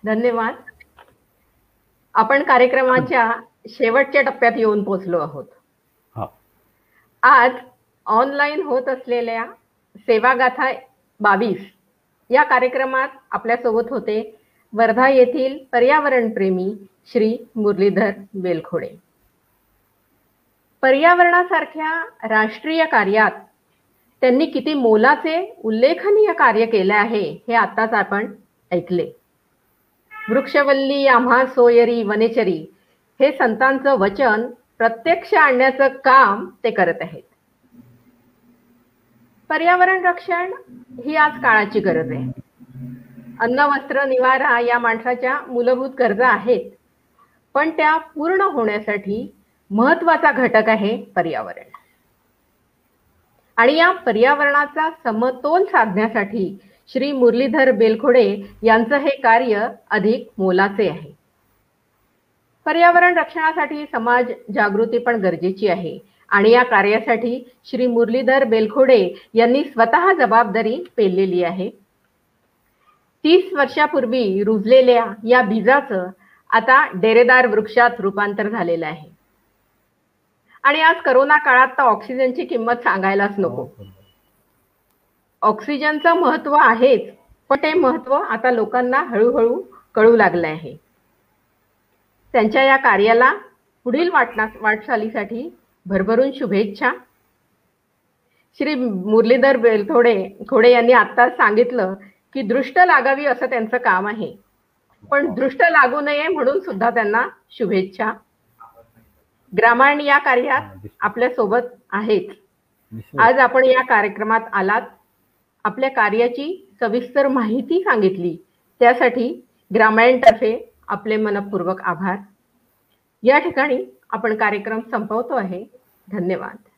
धन्यवाद. आपण कार्यक्रमाच्या शेवटच्या टप्प्यात येऊन पोहोचलो आहोत. आज ऑनलाईन होत असलेल्या सेवागाथा बावीस. या कार्यक्रमात आपल्यासोबत होते वर्धा येथील पर्यावरणप्रेमी श्री मुरलीधर बेलखोडे पर्यावरणासारख्या राष्ट्रीय कार्यात त्यांनी किती मोलाचे उल्लेखनीय कार्य केले आहे हे आताच आपण ऐकले. वृक्षवल्ली आम्हा सोयरी वनेचरी हे संतांचं वचन प्रत्यक्ष आणण्याचं काम ते करत आहेत. पर्यावरण रक्षण ही आज काळाची गरज आहे. अन्न वस्त्र निवारा या माणसाच्या मूलभूत गरजा आहेत. पण त्या पूर्ण होण्यासाठी महत्त्वाचा घटक आहे पर्यावरण. आणि या पर्यावरणाचा समतोल साधण्यासाठी श्री मुरलीधर बेलखोडे यांचं हे कार्य अधिक मोलाचे आहे. पर्यावरण रक्षणासाठी समाज जागृती पण गरजेची आहे. आणि या कार्यासाठी श्री मुरलीधर बेलखोडे यांनी स्वतः जबाबदारी पेललेली आहे. तीस वर्षापूर्वी रुजलेल्या या बीजाचं आता डेरेदार वृक्षात रूपांतर झालेलं आहे. आणि आज करोना काळात तर ऑक्सिजनची किंमत सांगायलाच नको. ऑक्सिजनचं महत्त्व आहेच पण ते महत्त्व आता लोकांना हळूहळू कळू लागलं आहे. त्यांच्या या कार्याला पुढील वाटना वाटचालीसाठी भरभरून शुभेच्छा. श्री मुरलीधर बेलथोडे खोडे यांनी आत्ताच सांगितलं की दृष्ट लागावी असं त्यांचं काम आहे. पण दृष्ट लागू नये म्हणून सुद्धा त्यांना शुभेच्छा. ग्रामायण या कार्यात आपल्यासोबत आहेत. आज आपण या कार्यक्रमात आलात. आपल्या कार्याची सविस्तर माहिती सांगितली. त्यासाठी ग्रामायणतर्फे आपले मनपूर्वक आभार. या ठिकाणी आपण कार्यक्रम संपवतो आहे. धन्यवाद.